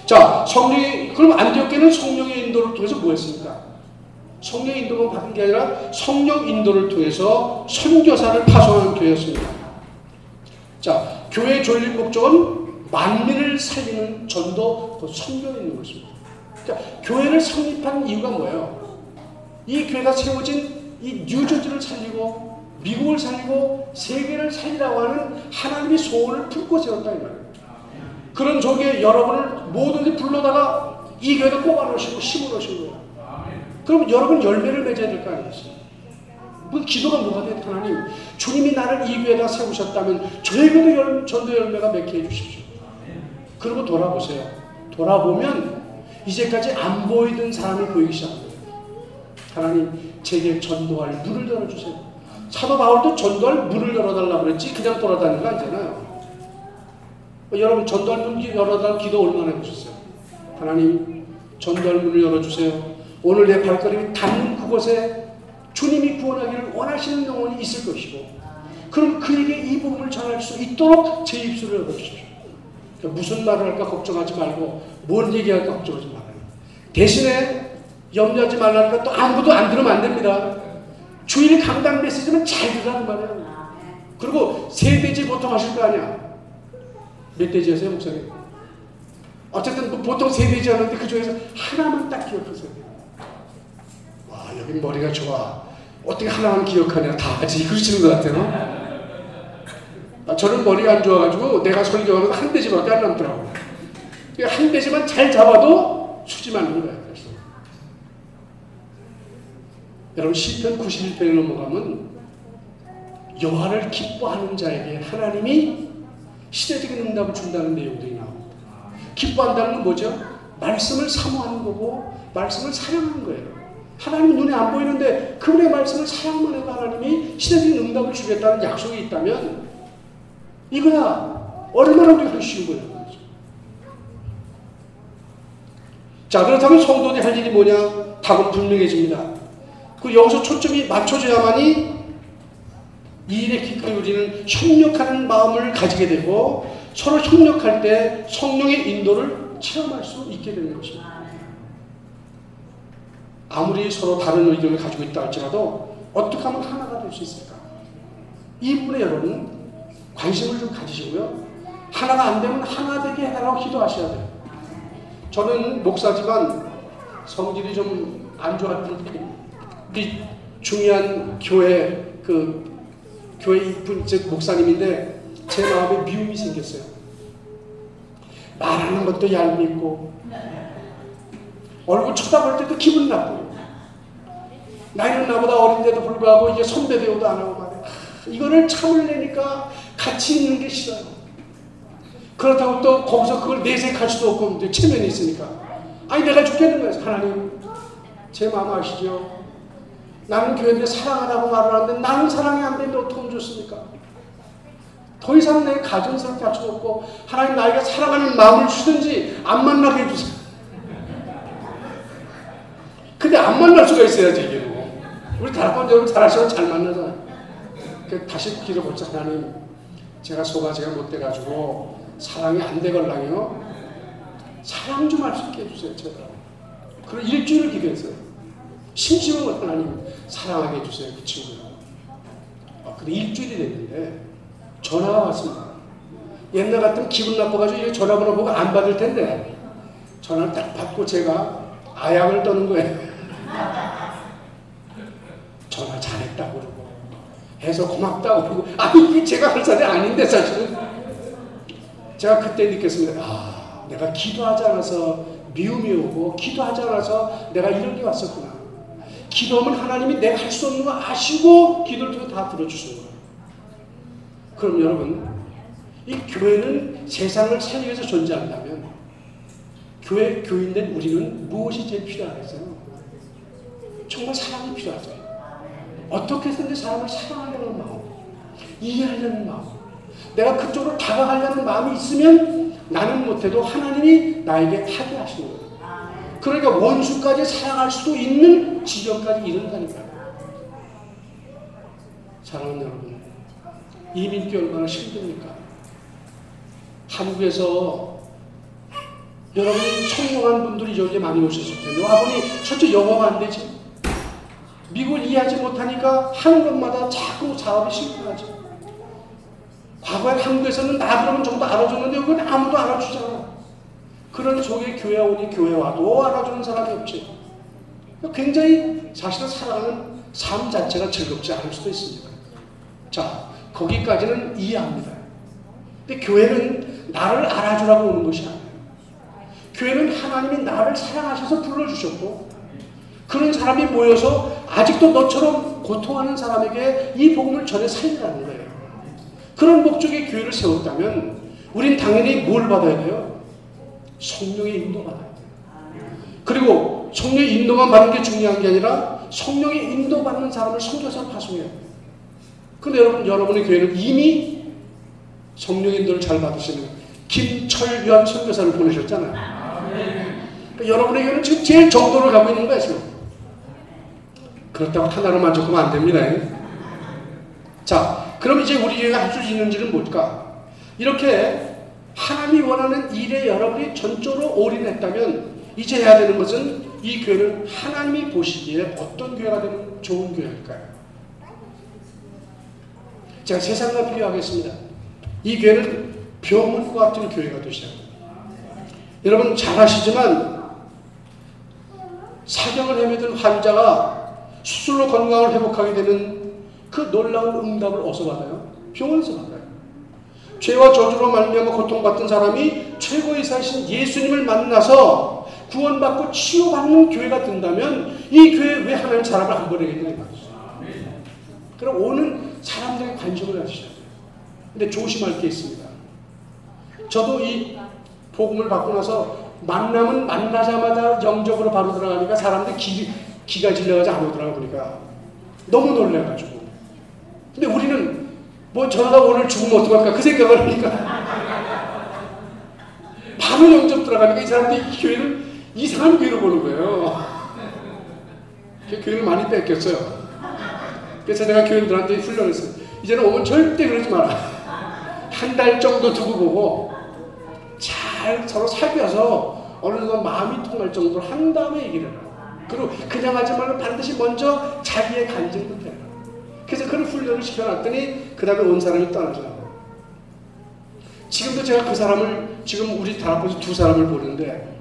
자, 성령이, 그럼 안디옥교는 성령의 인도를 통해서 뭐 했습니까? 성령의 인도만 받은 게 아니라 성령 인도를 통해서 선교사를 파송하는 교회였습니다. 자, 교회의 존립 목적은 만민을 살리는 전도, 그 선교에 있는 것입니다. 그러니까 교회를 성립한 이유가 뭐예요? 이 교회가 세워진 이 뉴저지를 살리고 미국을 살리고 세계를 살리라고 하는 하나님의 소원을 품고 세웠다 이 말이에요. 그런 종에 여러분을 뭐든지 불러다가 이 교회에 꼽아 놓으시고 심어 놓으신 거예요. 그럼 여러분 열매를 맺어야 될 거 아니겠어요? 그 기도가 뭐가 돼? 하나님, 주님이 나를 이 교회에다 세우셨다면 저에게도 열, 전도 열매가 맺게 해주십시오. 그리고 돌아보세요. 돌아보면 이제까지 안 보이던 사람이 보이기 시작합니다. 하나님, 제게 전도할 문을 열어주세요. 사도 바울도 전도할 문을 열어달라고 그랬지 그냥 돌아다니는 거 아니잖아요. 여러분 전도할 문 열어달라고 기도 얼마나 해보셨어요? 하나님, 전도할 문을 열어주세요. 오늘 내 발걸음이 닿는 그곳에 주님이 구원하기를 원하시는 영혼이 있을 것이고 그럼 그에게 이 복음을 전할 수 있도록 제 입술을 열어주십시오. 그러니까 무슨 말을 할까 걱정하지 말고 뭘 얘기할까 걱정하지 말아요. 대신에 염려하지 말라니까 또 아무도 안 들으면 안 됩니다. 주일 강단 메시지는 잘 들으라는 말이에요. 그리고 세 대지 보통 하실 거 아니야. 몇 대지였어요, 목사님? 어쨌든 뭐 보통 세 대지 하는데 그 중에서 하나만 딱 기억하세요. 와, 여기 머리가 좋아. 어떻게 하나만 기억하냐. 다 하지. 그러시는 것 같아요. 아, 저는 머리가 안 좋아가지고 내가 설교하면 한 대지밖에 안 남더라고요. 한 대지만 잘 잡아도 수지 맞는 거예요. 그래서. 여러분 시편 91편에 넘어가면 여호와를 기뻐하는 자에게 하나님이 시대적인 응답을 준다는 내용들이 나옵니다. 기뻐한다는 건 뭐죠? 말씀을 사모하는 거고 말씀을 사랑하는 거예요. 하나님 눈에 안 보이는데 그분의 말씀을 사랑만 해도 하나님이 시대적인 응답을 주겠다는 약속이 있다면 이거야 얼마나 우리가 쉬운 거예요. 자 그렇다면 성도들이 할 일이 뭐냐? 답은 분명해집니다. 그 여기서 초점이 맞춰져야만이 이 일에 기꺼이 우리는 협력하는 마음을 가지게 되고 서로 협력할 때 성령의 인도를 체험할 수 있게 되는 것입니다. 아무리 서로 다른 의견을 가지고 있다 할지라도 어떻게 하면 하나가 될 수 있을까? 이 부분에 여러분 관심을 좀 가지시고요. 하나가 안 되면 하나 되게 해달라고 기도하셔야 돼요. 저는 목사지만 성질이 좀 안 좋았던 우 리 중요한 교회 그 교회 이쁜 목사님인데 제 마음에 미움이 생겼어요. 말하는 것도 얄밉고 얼굴 쳐다볼 때도 기분 나쁘고 나이는 나보다 어린데도 불구하고 이게 선배 대우도 안 하고 말이야. 이거를 참을래니까 같이 있는 게 싫어요. 그렇다고 또 거기서 그걸 내색할 수도 없고 체면이 있으니까 아니 내가 죽겠는 거예요. 하나님 제 마음 아시죠? 나는 교회인데 사랑하라고 말을 하는데 나는 사랑이 안 되는데 어떻게 좋습니까? 더 이상 내 가정스럽게 할수 없고 하나님 나에게 사랑하는 마음을 주든지 안 만나게 해주세요. 근데 안 만날 수가 있어야지 이게 뭐. 우리 다락방 여러분 잘하시면 잘 만나잖아요. 다시 기도보자 하나님 제가 소가지가 못 돼가지고 사랑이 안 되걸랑요. 사랑 좀 할 수 있게 해주세요 제가. 그럼 일주일을 기도했어요. 심심한 하나님 사랑하게 해주세요 그 친구를. 아, 근데 일주일이 됐는데 전화가 왔습니다. 옛날 같으면 기분 나빠가지고 전화번호 보고 안 받을 텐데 전화를 딱 받고 제가 아양을 떠는 거예요. 전화 잘했다고 그러고 해서 고맙다고 그러고 아니 이게 제가 할 사람이 아닌데 사실은 제가 그때 느꼈습니다. 아 내가 기도하지 않아서 미움이 오고 기도하지 않아서 내가 이런 게 왔었구나. 기도하면 하나님이 내가 할 수 없는 거 아시고 기도를 통해 다 들어주시는 거예요. 그럼 여러분 이 교회는 세상을 살기 위해서 존재한다면 교회 교인된 우리는 무엇이 제일 필요하겠어요? 정말 사랑이 필요하죠. 어떻게 해서든 사람을 사랑하려는 마음, 이해하려는 마음, 내가 그쪽으로 다가가려는 마음이 있으면 나는 못해도 하나님이 나에게 하게 하시는 거예요. 그러니까 원수까지 사랑할 수도 있는 지경까지 이른다니까요. 사랑하는 여러분, 이민기 얼마나 힘듭니까? 한국에서 여러분이 성공한 분들이 여기에 많이 오셨을 텐데 아버님 첫째 영어가 안 되지 미국을 이해하지 못하니까 하는 것마다 자꾸 사업이 실패하지 과거에 한국에서는 나 그러면 정도 알아줬는데 여기는 아무도 알아주잖아 그런 속에 교회 오니 교회 와도 알아주는 사람이 없지 굉장히 사실은 살아가는 삶 자체가 즐겁지 않을 수도 있습니다 자 거기까지는 이해합니다 근데 교회는 나를 알아주라고 오는 것이 아니에요 교회는 하나님이 나를 사랑하셔서 불러주셨고 그런 사람이 모여서 아직도 너처럼 고통하는 사람에게 이 복음을 전해 살리라는 거예요. 그런 목적의 교회를 세웠다면 우린 당연히 뭘 받아야 돼요? 성령의 인도 받아야 돼요. 그리고 성령의 인도만 받는 게 중요한 게 아니라 성령의 인도 받는 사람을 성교사 파송해야 돼요. 근데 여러분, 여러분의 교회는 이미 성령 인도를 잘 받으시는 김철규한 선교사를 보내셨잖아요. 그러니까 여러분에게는 지금 제일 정도를 가고 있는 거예요, 지금. 그렇다고 하나로 만족하면 안 됩니다. 자, 그럼 이제 우리 교회가 할 수 있는 일은 뭘까? 이렇게 하나님이 원하는 일에 여러분이 전적으로 올인했다면 이제 해야 되는 것은 이 교회는 하나님이 보시기에 어떤 교회가 되면 좋은 교회일까요? 제가 세상과 비교하겠습니다. 이 교회는 병원과 같은 교회가 됩니다. 여러분 잘 아시지만 사경을 헤매던 환자가 수술로 건강을 회복하게 되는 그 놀라운 응답을 어디서 받아요? 병원에서 받아요. 죄와 저주로 말미암아 고통받던 사람이 최고의 사신 예수님을 만나서 구원받고 치유받는 교회가 된다면 이 교회 왜 하나님 사람을 안 보내겠느냐. 그럼 오는 사람들의 관심을 가지셔야 돼요. 근데 조심할 게 있습니다. 저도 이 복음을 받고 나서 만나면 만나자마자 영적으로 바로 들어가니까 사람들 기, 기가 질려가지고 안 오더라고 보니까 너무 놀래가지고 근데 우리는 뭐 저러다 오늘 죽으면 어떡할까? 그 생각을 하니까. 바로 영접 들어가니까 이 사람들이 이 교회를 이상한 교회로 보는 거예요. 그 교회를 많이 뺏겼어요. 그래서 내가 교인들한테 훈련했어요. 이제는 오면 절대 그러지 마라. 한 달 정도 두고 보고 잘 서로 사귀어서 어느 정도 마음이 통할 정도로 한 다음에 얘기를 해라. 그리고 그냥 하지 말고 반드시 먼저 자기의 간증부터. 그래서 그런 훈련을 시켜놨더니 그 다음에 온 사람이 떠나더라고. 지금도 제가 그 사람을 지금 우리 다락방에서 두 사람을 보는데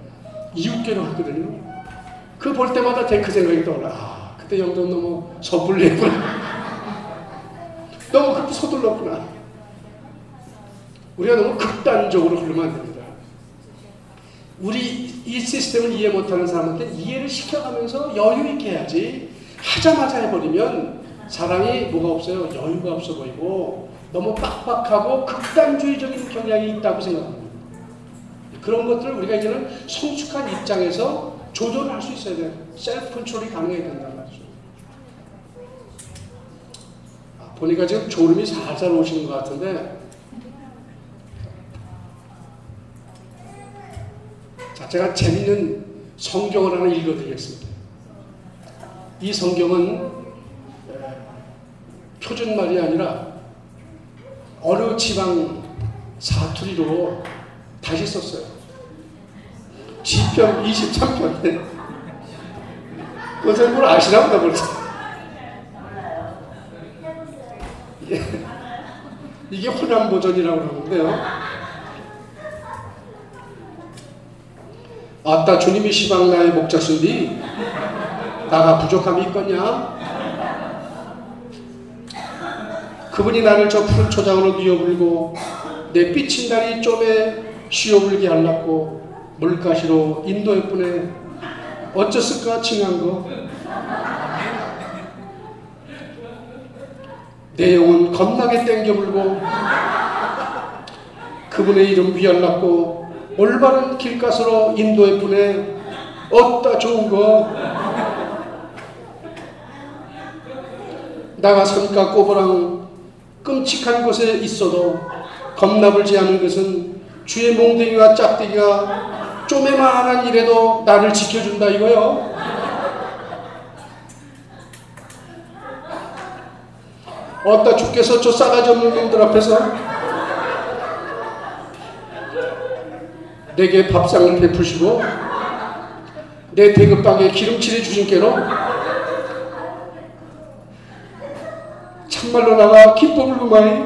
이웃계로 하거든요. 그 볼 때마다 그 생각이 떠올라. 아, 그때 영도 너무 섣불리구나. 너무 그렇게 서둘렀구나. 우리가 너무 극단적으로 흐르면 안 됩니다. 우리 이 시스템을 이해 못하는 사람한테 이해를 시켜가면서 여유 있게 해야지 하자마자 해버리면 사람이 뭐가 없어요? 여유가 없어 보이고 너무 빡빡하고 극단주의적인 경향이 있다고 생각합니다. 그런 것들을 우리가 이제는 성숙한 입장에서 조절할 수 있어야 돼요. 셀프 컨트롤이 가능해야 된다는 말이죠. 아, 보니까 지금 졸음이 살살 오시는 것 같은데 자, 제가 재밌는 성경을 하나 읽어드리겠습니다. 이 성경은 표준말이 아니라 어느 지방 사투리로 다시 썼어요. 지편 23편에 그것을 뭘 아시나 보다 벌써. 이게 호남 버전이라고 그러는데요. 아따 주님이 시방 나의 목자신디 나가 부족함이 있거냐? 그분이 나를 저 푸른 초장으로 뉘어불고 내 삐친 다리 좀에 쉬어불게 하려고 물가시로 인도에 뿐에 어쩌을까 칭한 거. 내 영혼 겁나게 땡겨불고 그분의 이름 위하려고 올바른 길가스로 인도에 보내 어따 좋은 거 나가 산가 꼬부랑 끔찍한 곳에 있어도 겁나불지 않은 것은 주의 몽둥이와 짝대기가 쪼매만한 일에도 나를 지켜준다 이거요. 어따 죽겠어 저 싸가지 없는 놈들 앞에서 내게 밥상을 베푸시고 내 대급방에 기름칠해 주신 게로 참말로 나가 기쁨을 누마이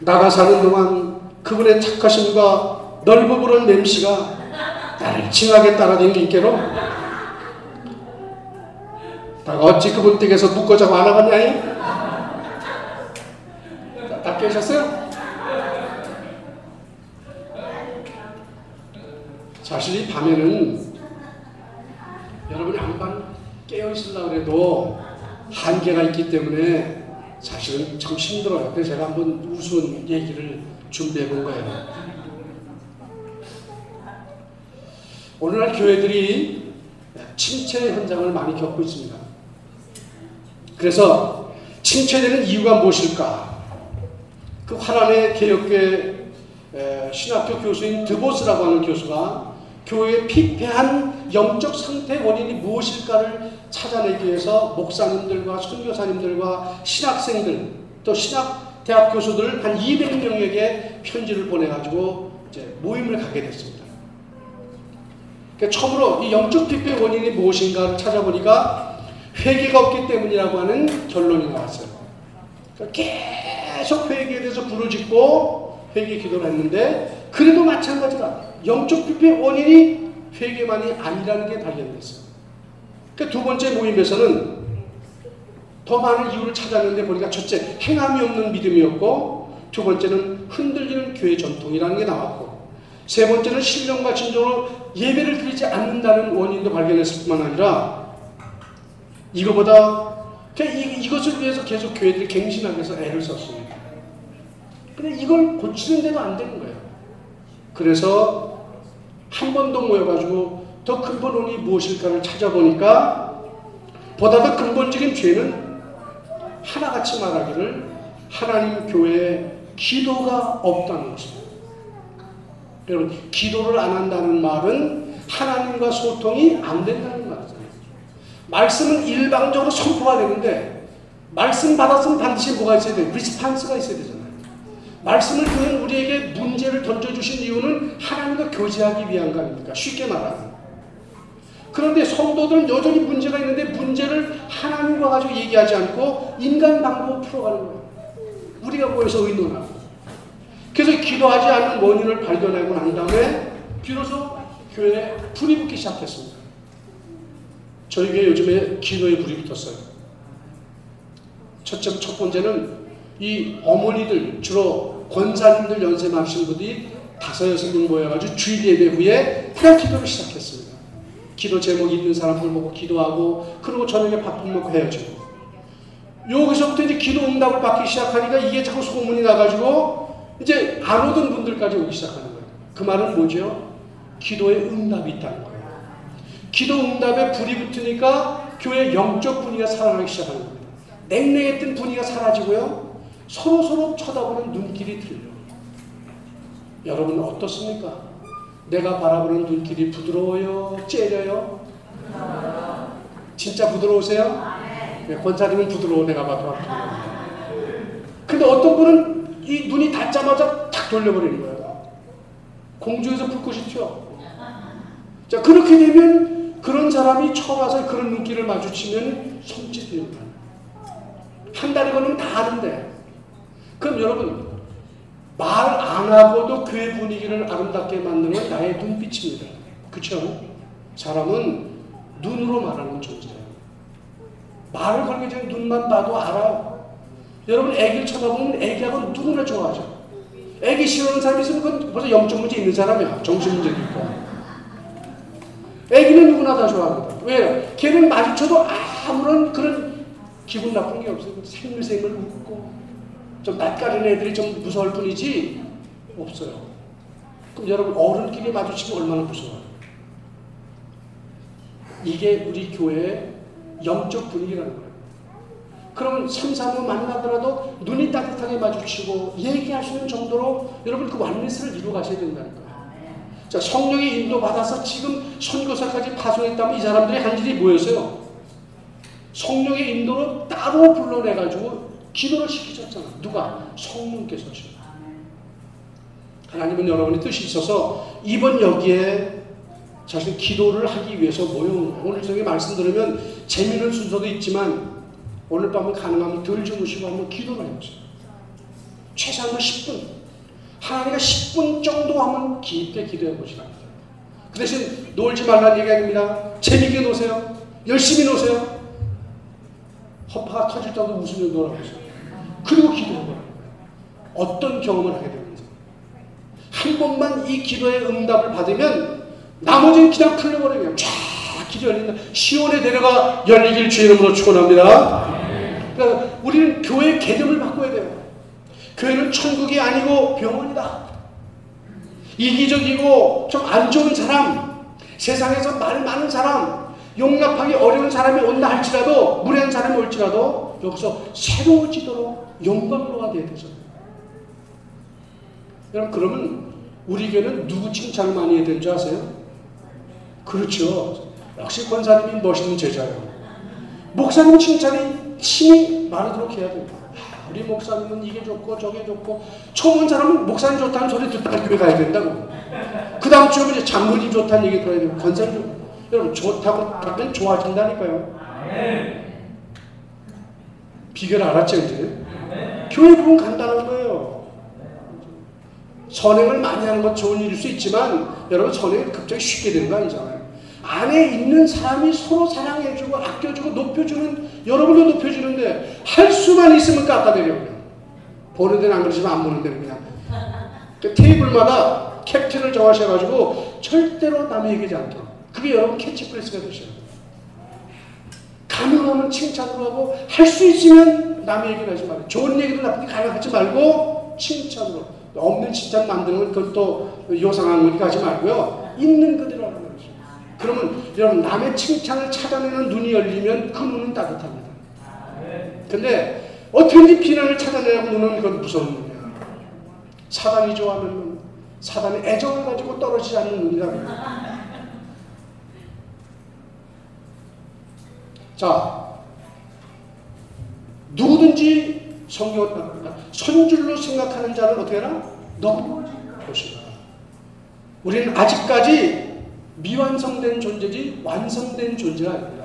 나가 사는 동안 그분의 착하심과 부른 맴씨가 나를 칭하게 따라댕긴께로 내가 어찌 그분 댁에서 묶어 자고 안 나갔냐니? 다 깨셨어요? 사실 이 밤에는 여러분이 안반 깨어 있으려고 해도 한계가 있기 때문에 사실은 참 힘들어요. 그래서 제가 한번 우스운 얘기를 준비해 본 거예요. 오늘날 교회들이 침체 현장을 많이 겪고 있습니다. 그래서 침체되는 이유가 무엇일까? 그 화란의 개혁교회 신학교 교수인 드보스라고 하는 교수가 교회의 피폐한 영적 상태 원인이 무엇일까를 찾아내기 위해서 목사님들과 선교사님들과 신학생들 또 신학 대학 교수들 한 200명에게 편지를 보내가지고 이제 모임을 가게 됐습니다. 그러니까 처음으로 이 영적 피폐 원인이 무엇인가를 찾아보니까 회개가 없기 때문이라고 하는 결론이 나왔어요. 그러니까 계속 회개에 대해서 부르짖고 회개 기도를 했는데 그래도 마찬가지라 영적 피폐 원인이 회개만이 아니라는 게 발견됐어요. 그두 번째 모임에서는 더 많은 이유를 찾았는데 보니까 첫째 행함이 없는 믿음이었고 두 번째는 흔들리는 교회 전통이라는 게 나왔고 세 번째는 신령과 진정으로 예배를 드리지 않는다는 원인도 발견했을 뿐만 아니라 이거보다 이것을 위해서 계속 교회들이 갱신하기 위해서 애를 썼습니다. 근데 이걸 고치는 데도 안 되는 거예요. 그래서 한 번 더 모여가지고 더 근본 원이 무엇일까를 찾아보니까 보다 더 근본적인 죄는 하나같이 말하기를 하나님 교회에 기도가 없다는 것입니다. 여러분, 기도를 안 한다는 말은 하나님과 소통이 안 된다는 말이잖아요. 말씀은 일방적으로 선포가 되는데 말씀 받았으면 반드시 뭐가 있어야 돼요? 리스판스가 있어야 되잖아요. 말씀을 그는 우리에게 문제를 던져주신 이유는 하나님과 교제하기 위한 거 아닙니까? 쉽게 말하면. 그런데 성도들은 여전히 문제가 있는데 문제를 하나님과 가지고 얘기하지 않고 인간 방법으로 풀어가는 거예요. 우리가 모여서 의논하고. 그래서 기도하지 않는 원인을 발견하고 난 다음에 비로소 교회에 불이 붙기 시작했습니다. 저희 교회 요즘에 기도에 불이 붙었어요. 첫째, 첫 번째는 이 어머니들, 주로 권사님들 연세 많으신 분들이 다섯 여섯 명 모여가지고 주일 예배 후에 그냥 기도를 시작했습니다. 기도 제목 있는 사람들 보고 기도하고 그리고 저녁에 밥 먹고 헤어지고 여기서부터 이제 기도 응답을 받기 시작하니까 이게 자꾸 소문이 나가지고 이제 안 오던 분들까지 오기 시작하는 거예요. 그 말은 뭐죠? 기도에 응답이 있다는 거예요. 기도 응답에 불이 붙으니까 교회 영적 분위기가 살아나기 시작하는 겁니다. 냉랭했던 분위기가 사라지고요. 서로 서로 쳐다보는 눈길이 틀려. 여러분 어떻습니까? 내가 바라보는 눈길이 부드러워요? 째려요? 진짜 부드러우세요? 네, 권사님은 부드러워 내가 봐도 근데 어떤 분은 이 눈이 닿자마자 탁 돌려버리는 거예요. 공중에서 불꽃이 튀어. 자 그렇게 되면 그런 사람이 처음 와서 그런 눈길을 마주치면 손짓입니다. 한 달이 걸리면 다 아는데. 그럼 여러분 말 안 하고도 교회 분위기를 아름답게 만드는 건 나의 눈빛입니다. 그렇죠? 사람은 눈으로 말하는 존재예요. 말을 걸기 전에 눈만 봐도 알아요. 여러분 애기를 쳐다보면 애기하고 누구나 좋아하죠. 애기 싫어하는 사람이 있으면 그건 벌써 영적 문제 있는 사람이야. 정신 문제도 있고. 애기는 누구나 다 좋아합니다. 왜요? 걔는 마주쳐도 아무런 그런 기분 나쁜 게 없어요. 생글생글 웃고 좀 낯가린 애들이 좀 무서울 뿐이지 없어요. 그럼 여러분 어른끼리 마주치면 얼마나 무서워요. 이게 우리 교회의 영적 분위기라는 거예요. 그러면 3, 4분 만나더라도 눈이 따뜻하게 마주치고 얘기하시는 정도로 여러분 그 완리스를 이루어 가셔야 된다는 거예요. 자, 성령의 인도 받아서 지금 선교사까지 파송했다면 이 사람들이 한 일이 뭐였어요? 성령의 인도로 따로 불러내가지고 기도를 시키셨잖아. 누가? 성령께서 지금. 하나님은 여러분의 뜻이 있어서 이번 여기에 자신 기도를 하기 위해서 모여온. 오늘 저녁에 말씀 들으면 재미있는 순서도 있지만 오늘 밤은 가능하면 덜 주무시고 한번 기도를 해보세요. 최소한 10분. 하나님과 10분 정도 한번 깊게 기도해 보시랍니다. 그 대신 놀지 말라는 얘기 아닙니다. 재밌게 노세요. 열심히 노세요. 허파가 터질 정도 웃으며 놀아보세요. 그리고 기도해봐요. 어떤 경험을 하게 됩니다. 한 번만 이 기도의 응답을 받으면 나머지는 그냥 풀려버려요. 쫙 열린다. 시온의 대로가 열리길 주의 이름으로 축원합니다. 그러니까 우리는 교회 개념을 바꿔야 돼요. 교회는 천국이 아니고 병원이다. 이기적이고 좀 안 좋은 사람, 세상에서 말 많은 사람, 용납하기 어려운 사람이 온다 할지라도, 무례한 사람이 올지라도 여기서 새로워지도록 영광로가 되야 되죠. 여러분, 그러면 우리 교회는 누구 칭찬을 많이 해야 되는 줄 아세요? 그렇죠. 역시 권사님이 멋있는 제자예요. 목사님 칭찬이 힘이 많도록 해야 됩니다. 우리 목사님은 이게 좋고 저게 좋고 처음 온 사람은 목사님 좋다는 소리 듣다가 교회 가야 된다고. 그 다음 주에 이제 장로님 좋다는 얘기 들어야 되고 권사님 좋 여러분 좋다고 하면 좋아진다니까요. 비결 알았죠 이제? 교회 부분 간단한 거예요. 선행을 많이 하는 건 좋은 일일 수 있지만 여러분 선행이 갑자기 쉽게 되는 거 아니잖아요. 안에 있는 사람이 서로 사랑해주고 아껴주고 높여주는 여러분도 높여주는데 할 수만 있으면 깎아내려요. 보는 데는 안 그러지만 안 보는 데는 그냥 그 테이블마다 캡틴을 정하셔가지고 절대로 남의 얘기하지 않도록 그게 여러분 캐치프레이즈가 되셔야 돼요. 가능하면 칭찬으로 하고 할 수 있으면 남의 얘기를 하지 말고 좋은 얘기도 나쁜 얘기 가능하지 말고 칭찬으로 없는 칭찬 만드는 건 그것도 요상한 거니까 하지 말고요. 있는 그대로 하는 거죠. 그러면 여러분 남의 칭찬을 찾아내는 눈이 열리면 그 눈은 따뜻합니다. 근데 어떻게든 비난을 찾아내려고 눈은 그건 무서운 눈이야. 사단이 좋아하는 눈, 사단의 애정을 가지고 떨어지지 않는 눈이다. 자, 누구든지 성경을 따릅니다. 선줄로 생각하는 자를 어떻게 하나? 넘어질 것이다. 우리는 아직까지 미완성된 존재지 완성된 존재가 아닙니다.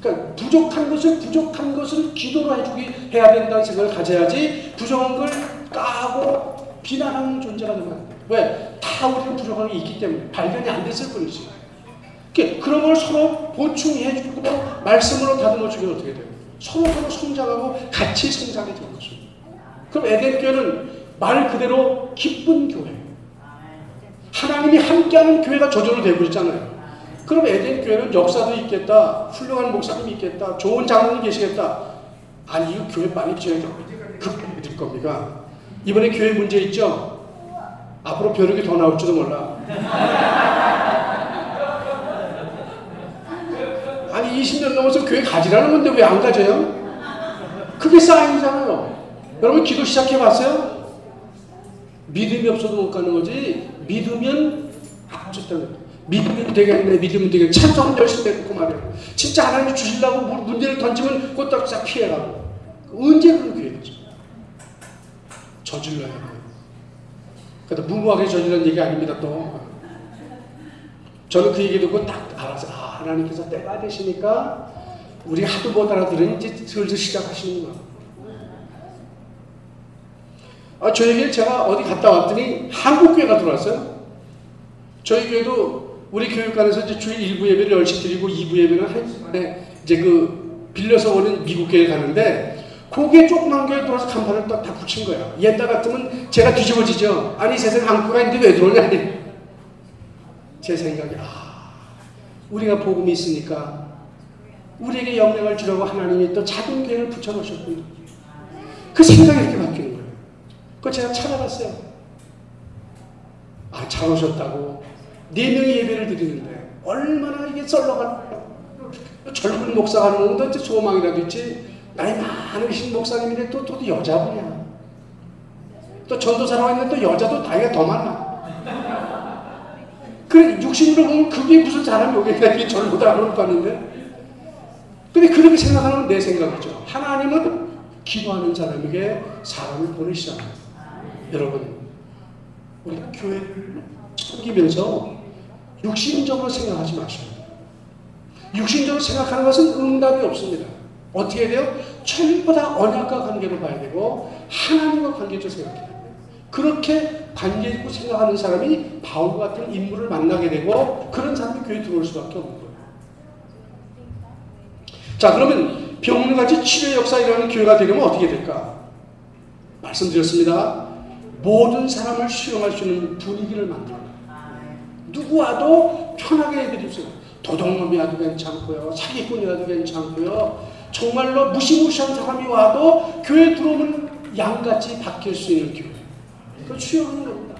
그러니까 부족한 것을 부족한 것을 기도로 해주기 해야 된다는 생각을 가져야지 부정한 걸 까고 비난하는 존재가 되면. 왜? 다 우리는 부족한 게 있기 때문에 발견이 안 됐을 뿐이지. 그런 걸 서로 보충해 주고 말씀으로 다듬어 주면 어떻게 돼요? 서로 성장하고 같이 성장해 주는 것입니다. 그럼 에덴 교회는 말 그대로 기쁜 교회예요. 하나님이 함께하는 교회가 저절로 되고 있잖아요. 그럼 에덴 교회는 역사도 있겠다, 훌륭한 목사님이 있겠다, 좋은 장로님 계시겠다. 아니 이 교회 빨리 지어야 급해질 겁니까? 이번에 교회 문제 있죠? 앞으로 벼룩이 더 나올지도 몰라. 아니 20년 넘어서 교회 가지라는 건데 왜 안 가져요? 그게 사인이잖아요. 여러분 기도 시작해 봤어요? 믿음이 없어도 못 가는 거지. 믿으면 아무튼 믿으면 되겠네. 믿으면 되겠네. 찬송 열심히 해놓고 말이에요. 진짜 하나님 주시려고 문제를 던지면 싹 피해가고. 언제 그런 교회죠? 저질러야 돼요. 그래도 무모하게 저지른 얘기 아닙니다 또. 저는 그 얘기 듣고 딱 알아서 아 하나님께서 때가 되시니까 우리 하도 못 알아들으니 이제 슬슬 시작하시는구나. 아, 저에게 제가 어디 갔다 왔더니 한국교회가 들어왔어요. 저희 교회도 우리 교육관에서 이제 주일 1부 예배를 10시 드리고 2부 예배는 한 시간에 이제 그 빌려서 오는 미국 교회 가는데 거기에 조그만 교회 들어와서 간판을 딱 다 붙인 거야. 옛날 같으면 제가 뒤집어지죠. 아니 세상 한국가 있는데 왜 들어오냐. 제 생각이 아 우리가 복음이 있으니까 우리에게 영향을 주려고 하나님이 또 작은 교회를 붙여놓으셨군요. 그 생각이 이렇게 바뀌는 거예요. 그 제가 찾아봤어요. 아, 잘 오셨다고. 네 명이 예배를 드리는데, 얼마나 이게 썰러가는 젊은 목사가 하는 건데, 소망이라도 있지. 나이 많으신 목사님인데 또, 또 여자분이야. 또 전도사라고 했는데 또 여자도 나이가 더 많아. 그래, 육신으로 보면 그게 무슨 사람이 오겠냐. 이게 그럴 거 아닌데. 근데 그렇게 생각하는 내 생각이죠. 하나님은 기도하는 사람에게 사람을 보내시잖아요. 여러분, 우리가 교회를 섬기면서 육신적으로 생각하지 마셔요. 육신적으로 생각하는 것은 응답이 없습니다. 어떻게 돼요? 전부 다 언약과 관계로 봐야 되고 하나님과 관계로 생각해야 돼요. 그렇게 관계 있고 생각하는 사람이 바울 같은 인물을 만나게 되고 그런 사람이 교회 들어올 수밖에 없는 거예요. 자 그러면 병문같이 치료 역사 일어나는 교회가 되려면 어떻게 될까? 말씀드렸습니다. 모든 사람을 수용할 수 있는 분위기를 만들어. 누구 와도 편하게 해드립시다. 도둑놈이 와도 괜찮고요. 사기꾼이 와도 괜찮고요. 정말로 무시무시한 사람이 와도 교회 들어오면 양같이 바뀔 수 있는 교회. 그 수용하는 겁니다.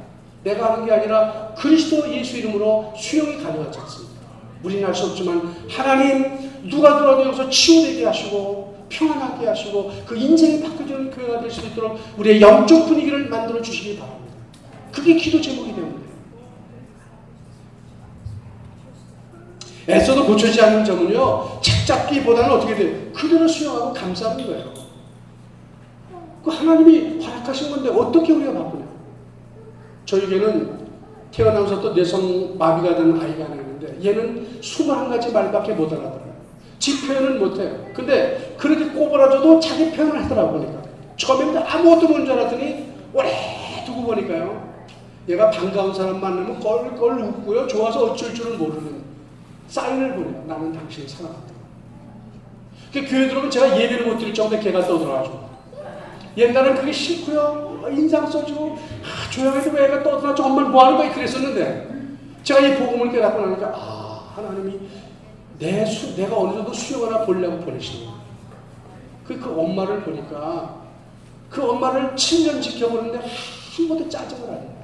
내가 하는 게 아니라 그리스도 예수 이름으로 수용이 가능하지 않습니다. 우리는 할수 없지만 하나님 누가 들어도 여기서 치유되게 하시고 평안하게 하시고 그 인생이 바뀌어지는 교회가 될 수 있도록 우리의 영적 분위기를 만들어 주시기 바랍니다. 그게 기도 제목이 됩니다. 애써도 고쳐지지 않는 점은요, 책 잡기보다는 어떻게 돼요? 그대로 수용하고 감사하는 거예요. 그 하나님이 허락하신 건데 어떻게 우리가 바꾸냐? 저에게는 태어나면서 또 뇌성 마비가 된 아이가 하나 있는데 얘는 21가지 말밖에 못 알아들어요. 지 표현은 못해요. 근데 그렇게 꼬부라져도 자기 표현을 하더라고 보니까. 처음에는 아무것도 모르는 줄 알았더니 오래 두고 보니까요. 얘가 반가운 사람 만나면 껄껄 웃고요. 좋아서 어쩔 줄은 모르는 사인을 보내요. 나는 당신을 사랑한다. 그 교회 들어오면 제가 예배를 못 드릴 정도에 걔가 떠들어가지고. 옛날엔 그게 싫고요. 인상 써주고 아, 조용해도 왜 애가 떠들어가지고 엄마를 뭐하는 거야 그랬었는데 제가 이 복음을 깨닫고 나니까 아 하나님이 내 수, 내가 어느 정도 수용하나 보려고 보내시는 거예요. 그, 그 엄마를 보니까 그 엄마를 7년 지켜보는데 한 번도 짜증을 안 해요.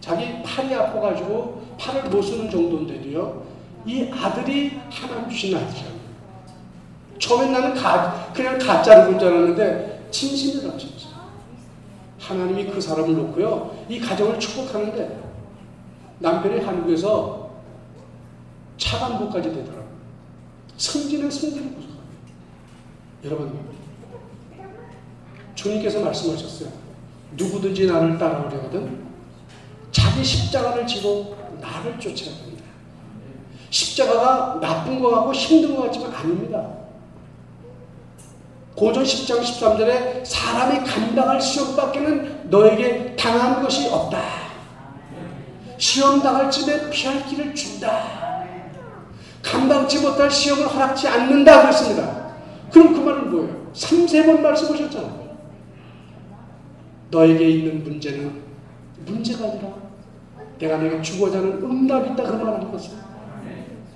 자기 팔이 아파가지고 팔을 못 쓰는 정도인데도요. 이 아들이 하나님 주신 아들이에요. 처음엔 나는 가, 그냥 가짜를 본줄 알았는데 진심이라 진짜. 하나님이 그 사람을 놓고요. 이 가정을 축복하는데 남편이 한국에서 차관보까지 되더라고요. 승진은 승진을 부족합니다. 여러분, 주님께서 말씀하셨어요. 누구든지 나를 따라오려거든 자기 십자가를 지고 나를 쫓아야 됩니다. 십자가가 나쁜 것 같고 힘든 것 같지만 아닙니다. 고전 10장 13절에 사람이 감당할 시험밖에는 너에게 당한 것이 없다. 시험 당할 쯤에 피할 길을 준다. 감당치 못할 시험을 허락지 않는다 그랬습니다. 그럼 그 말은 뭐예요? 3, 세번 말씀하셨잖아요. 너에게 있는 문제는 문제가 아니라 내가 내가 주고자 하는 응답이 있다 그 말하는 거죠.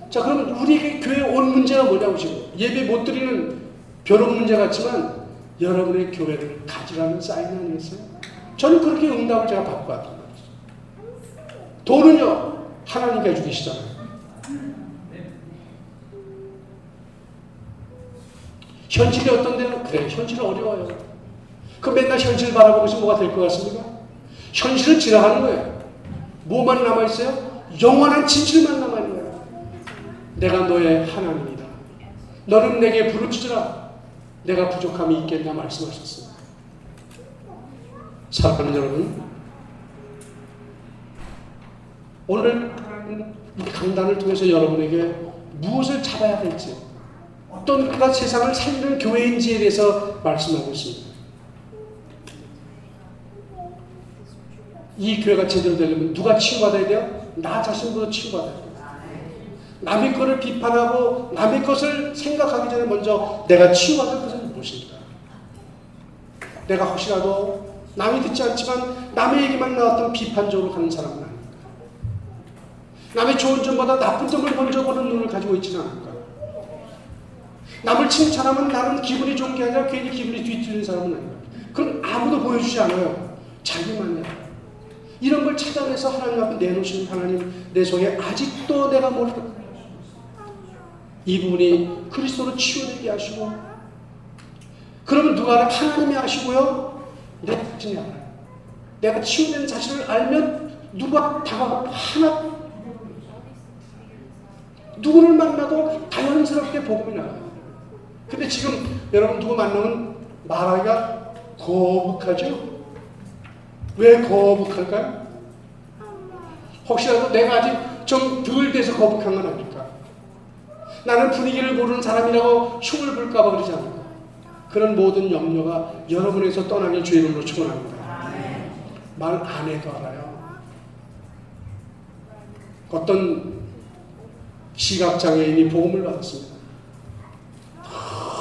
자 그러면 우리에게 교회 온 문제가 뭐냐고 지금 예배 못 드리는 벼룩 문제 같지만 여러분의 교회를 가지라는 사인 아니겠어요? 저는 그렇게 응답을 제가 받고 왔단 말이죠. 돈은요 하나님께 주시잖아요. 현실이 어떤데요? 그래 현실은 어려워요. 그 맨날 현실 바라보고 있으면 뭐가 될 것 같습니까? 현실은 지나가는 거예요. 뭐만 남아있어요? 영원한 진실만 남아있는 거예요. 내가 너의 하나님이다. 너는 내게 부르짖으라. 내가 부족함이 있겠냐 말씀하셨습니다. 사랑하는 여러분, 오늘 강단을 통해서 여러분에게 무엇을 잡아야 될지, 어떤 그가 세상을 살리는 교회인지에 대해서 말씀하고 있습니다. 이 교회가 제대로 되려면 누가 치유받아야 돼요? 나 자신부터 치유받아야 돼요. 남의 것을 비판하고 남의 것을 생각하기 전에 먼저 내가 치유받을? 내가 혹시라도 남이 듣지 않지만 남의 얘기만 나왔던 비판적으로 가는 사람은 아닌가? 남의 좋은 점보다 나쁜 점을 먼저 보는 눈을 가지고 있지는 않을까? 남을 칭찬하면 나는 기분이 좋은 게 아니라 괜히 기분이 뒤틀리는 사람은 아닌가? 그럼 아무도 보여주지 않아요. 자기만이야. 이런 걸 찾아내서 하나님 앞에 내놓으신 하나님 내 속에 아직도 내가 모르고 이 부분이 그리스도로 치유되게 하시고 그러면 누가 하나님이 하시고요 내 자신이 알아요 내가 치유된 자신을 알면 누가 다가가고 하나 누구를 만나도 자연스럽게 복음이 나가요 근데 지금 여러분 누구 만나면 말하기가 거북하죠 왜 거북할까요? 혹시라도 내가 아직 좀 덜 돼서 거북한 건 아닐까? 나는 분위기를 모르는 사람이라고 흉을 불까봐 그러지 않을까? 그런 모든 염려가 여러분에서 떠나길 주의 이름으로 축원합니다. 말 안 해도 알아요. 어떤 시각장애인이 복음을 받았습니다.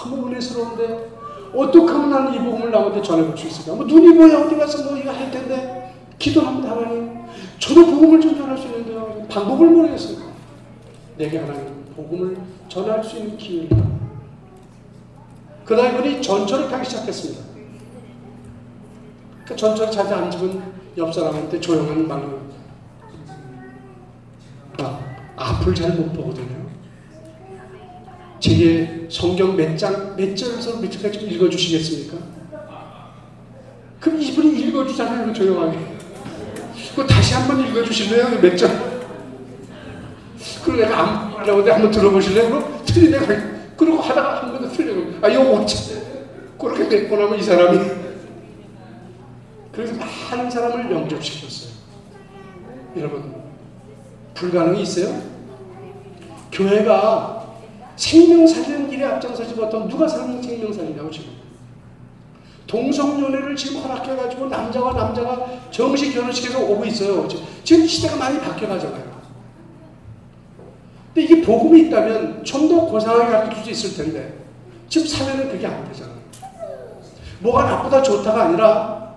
너무 은혜스러운데 어떻게 하면 나는 이 복음을 남한테 전해볼 수 있을까? 뭐 눈이 뭐야 어디 가서 뭐 이거 할 텐데 기도합니다 하나님. 저도 복음을 좀 전할 수 있는데요. 방법을 모르겠어요. 내게 하나님 복음을 전할 수 있는 기회를 그날 그분이 전철을 타기 시작했습니다. 그 전철에 자주 앉으면 옆 사람한테 조용한 말로 아, 앞을 잘 못 보거든요. 제게 성경 몇 장, 몇 절에서 몇 절까지 좀 읽어주시겠습니까? 그럼 이분이 읽어주잖아요, 조용하게. 그 다시 한번 읽어주실래요? 몇 절? 그리고 내가 안 말하고 한번 들어보실래요? 그럼 내가 그러고 하다가 틀려고 아 이거 어째 그렇게 됐고 나면 이 사람이 그래서 많은 사람을 영접시켰어요. 여러분 불가능이 있어요? 교회가 생명 살리는 길에 앞장서지 못하면 누가 사는 생명 살리냐고 지금. 동성연애를 지금 허락해가지고 남자와 남자가 정식 결혼식에서 오고 있어요. 지금 시대가 많이 바뀌어가잖아요. 근데 이게 복음이 있다면 좀 더 고상하게 가르칠 수 있을 텐데 지금 사회는 그게 안 되잖아요. 뭐가 나쁘다 좋다가 아니라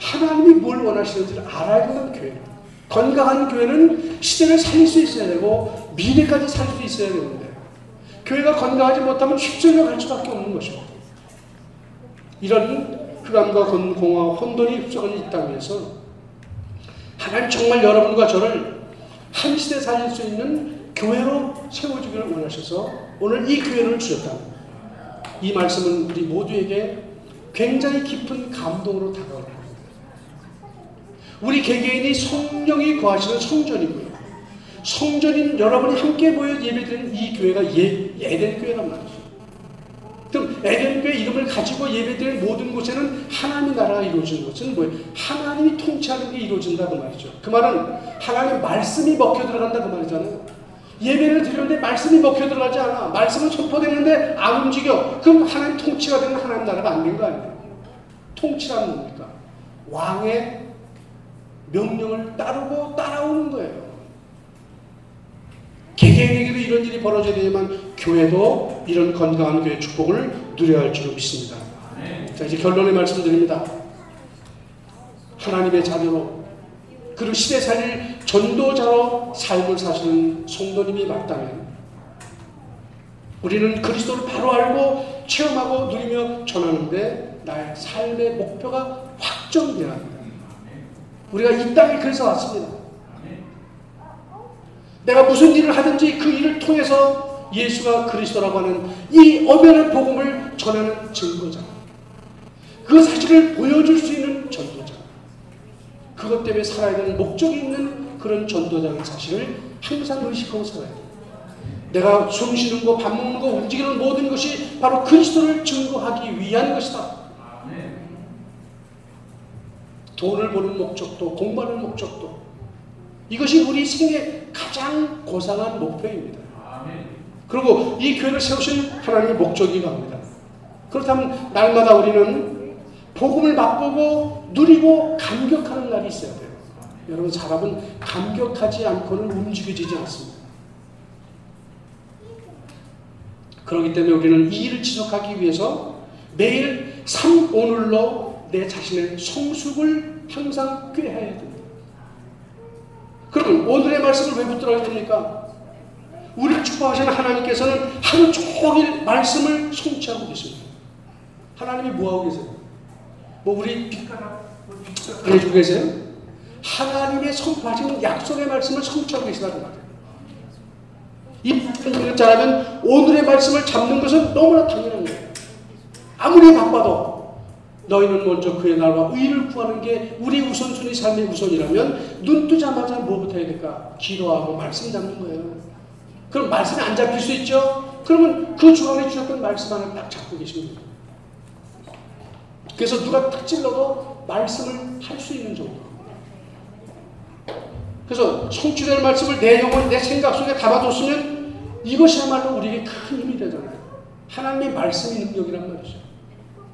하나님이 뭘 원하시는지를 알아야 되는 교회입니다. 건강한 교회는 시대를 살릴 수 있어야 되고 미래까지 살 수 있어야 되는데 교회가 건강하지 못하면 휩쓸려 갈 수밖에 없는 것이고 이런 흑암과 공허와 혼돈이 흡수하는 이 땅에서 하나님 정말 여러분과 저를 한 시대 살릴 수 있는 교회로 세워주기를 원하셔서 오늘 이 교회를 주셨다. 이 말씀은 우리 모두에게 굉장히 깊은 감동으로 다가옵니다. 우리 개개인이 성령이 거하시는 성전이고요. 성전인 여러분이 함께 모여 예배드리는 이 교회가 예, 에덴 교회란 말이죠. 그럼 에덴 교회 이름을 가지고 예배드리는 모든 곳에는 하나님의 나라가 이루어지는 것은 뭐예요? 하나님이 통치하는 게 이루어진다 그 말이죠. 그 말은 하나님 말씀이 먹혀 들어간다 그 말이잖아요. 예배를 드리는데 말씀이 먹혀 들어가지 않아. 말씀은 선포되는데 안 움직여. 그럼 하나님 통치가 되는 하나님 나라가 안 된 거 아니에요? 통치란 뭡니까? 왕의 명령을 따르고 따라오는 거예요. 개개인에게도 이런 일이 벌어져야 되지만 교회도 이런 건강한 교회 축복을 누려야 할줄 믿습니다. 자 이제 결론의 말씀드립니다. 하나님의 자녀로 그리고 시대 살릴 전도자로 삶을 사시는 성도님이 맞다면 우리는 그리스도를 바로 알고 체험하고 누리며 전하는데 나의 삶의 목표가 확정되어야 합니다. 우리가 이 땅에 그래서 왔습니다. 내가 무슨 일을 하든지 그 일을 통해서 예수가 그리스도라고 하는 이 엄연한 복음을 전하는 증거자. 그 사실을 보여줄 수 있는. 그것 때문에 살아야 되는 목적이 있는 그런 전도자의 사실을 항상 의식하고 살아야 돼요. 내가 숨 쉬는 거, 밥 먹는 거, 움직이는 모든 것이 바로 그리스도를 증거하기 위한 것이다. 돈을 버는 목적도, 공부하는 목적도, 이것이 우리 생의 가장 고상한 목표입니다. 그리고 이 교회를 세우신 하나님의 목적이 갑니다. 그렇다면 날마다 우리는 복음을 맛보고 누리고 감격하는 날이 있어야 돼요. 여러분 사람은 감격하지 않고는 움직여지지 않습니다. 그렇기 때문에 우리는 이 일을 지속하기 위해서 매일 삶 오늘로 내 자신의 성숙을 항상 꾀해야 됩니다. 그러면 오늘의 말씀을 왜 붙들어야 됩니까? 우리를 축복하시는 하나님께서는 하루 종일 말씀을 성취하고 계십니다. 하나님이 뭐하고 계세요? 뭐 우리 해주고 계세요? 하나님의 선포하시는 약속의 말씀을 성취하고 계시다는 말이에요. 이 말씀을 잘하면 오늘의 말씀을 잡는 것은 너무나 당연한 거예요. 아무리 바빠도 너희는 먼저 그의 나라와 의를 구하는 게 우리 우선순위 삶의 우선이라면 눈 뜨자마자 뭐부터 해야 될까? 기도하고 말씀 잡는 거예요. 그럼 말씀이 안 잡힐 수 있죠? 그러면 그 주간에 주셨던 말씀 하나 딱 잡고 계십니다. 그래서 누가 탁 찔러도 말씀을 할 수 있는 정도. 그래서 성취될 말씀을 내 영혼, 내 생각 속에 담아뒀으면 이것이야말로 우리에게 큰 힘이 되잖아요. 하나님의 말씀이 능력이란 말이죠.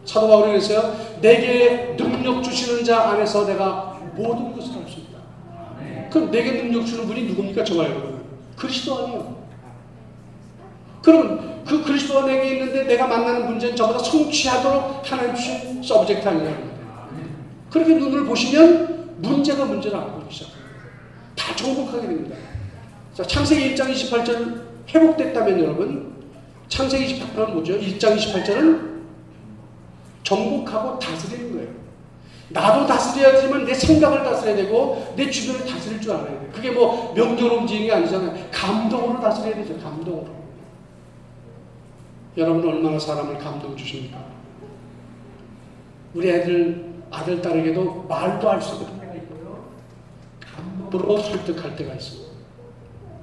사도 바울이 그랬어요. 내게 능력 주시는 자 안에서 내가 모든 것을 할 수 있다. 그럼 내게 능력 주는 분이 누굽니까? 저와 여러분. 그리스도 아니에요. 그러면 그 그리스도가 내게 있는데 내가 만나는 문제는 저보다 성취하도록 하나님 주신 subject 거예요. 그렇게 눈을 보시면 문제가 문제를 안 보기 시작합니다. 다 정복하게 됩니다. 자, 창세기 1장 28절 회복됐다면 여러분 창세기 28절은 뭐죠? 1장 28절은 정복하고 다스리는 거예요. 나도 다스려야 되지만 내 생각을 다스려야 되고 내 주변을 다스릴 줄 알아야 돼요. 그게 뭐 명령으로 움직이는 게 아니잖아요. 감동으로 다스려야 되죠. 감동으로. 여러분 얼마나 사람을 감동 주십니까? 우리 애들 아들 딸에게도 말도 할 수 없는. 감으로 설득할 때가 있습니다.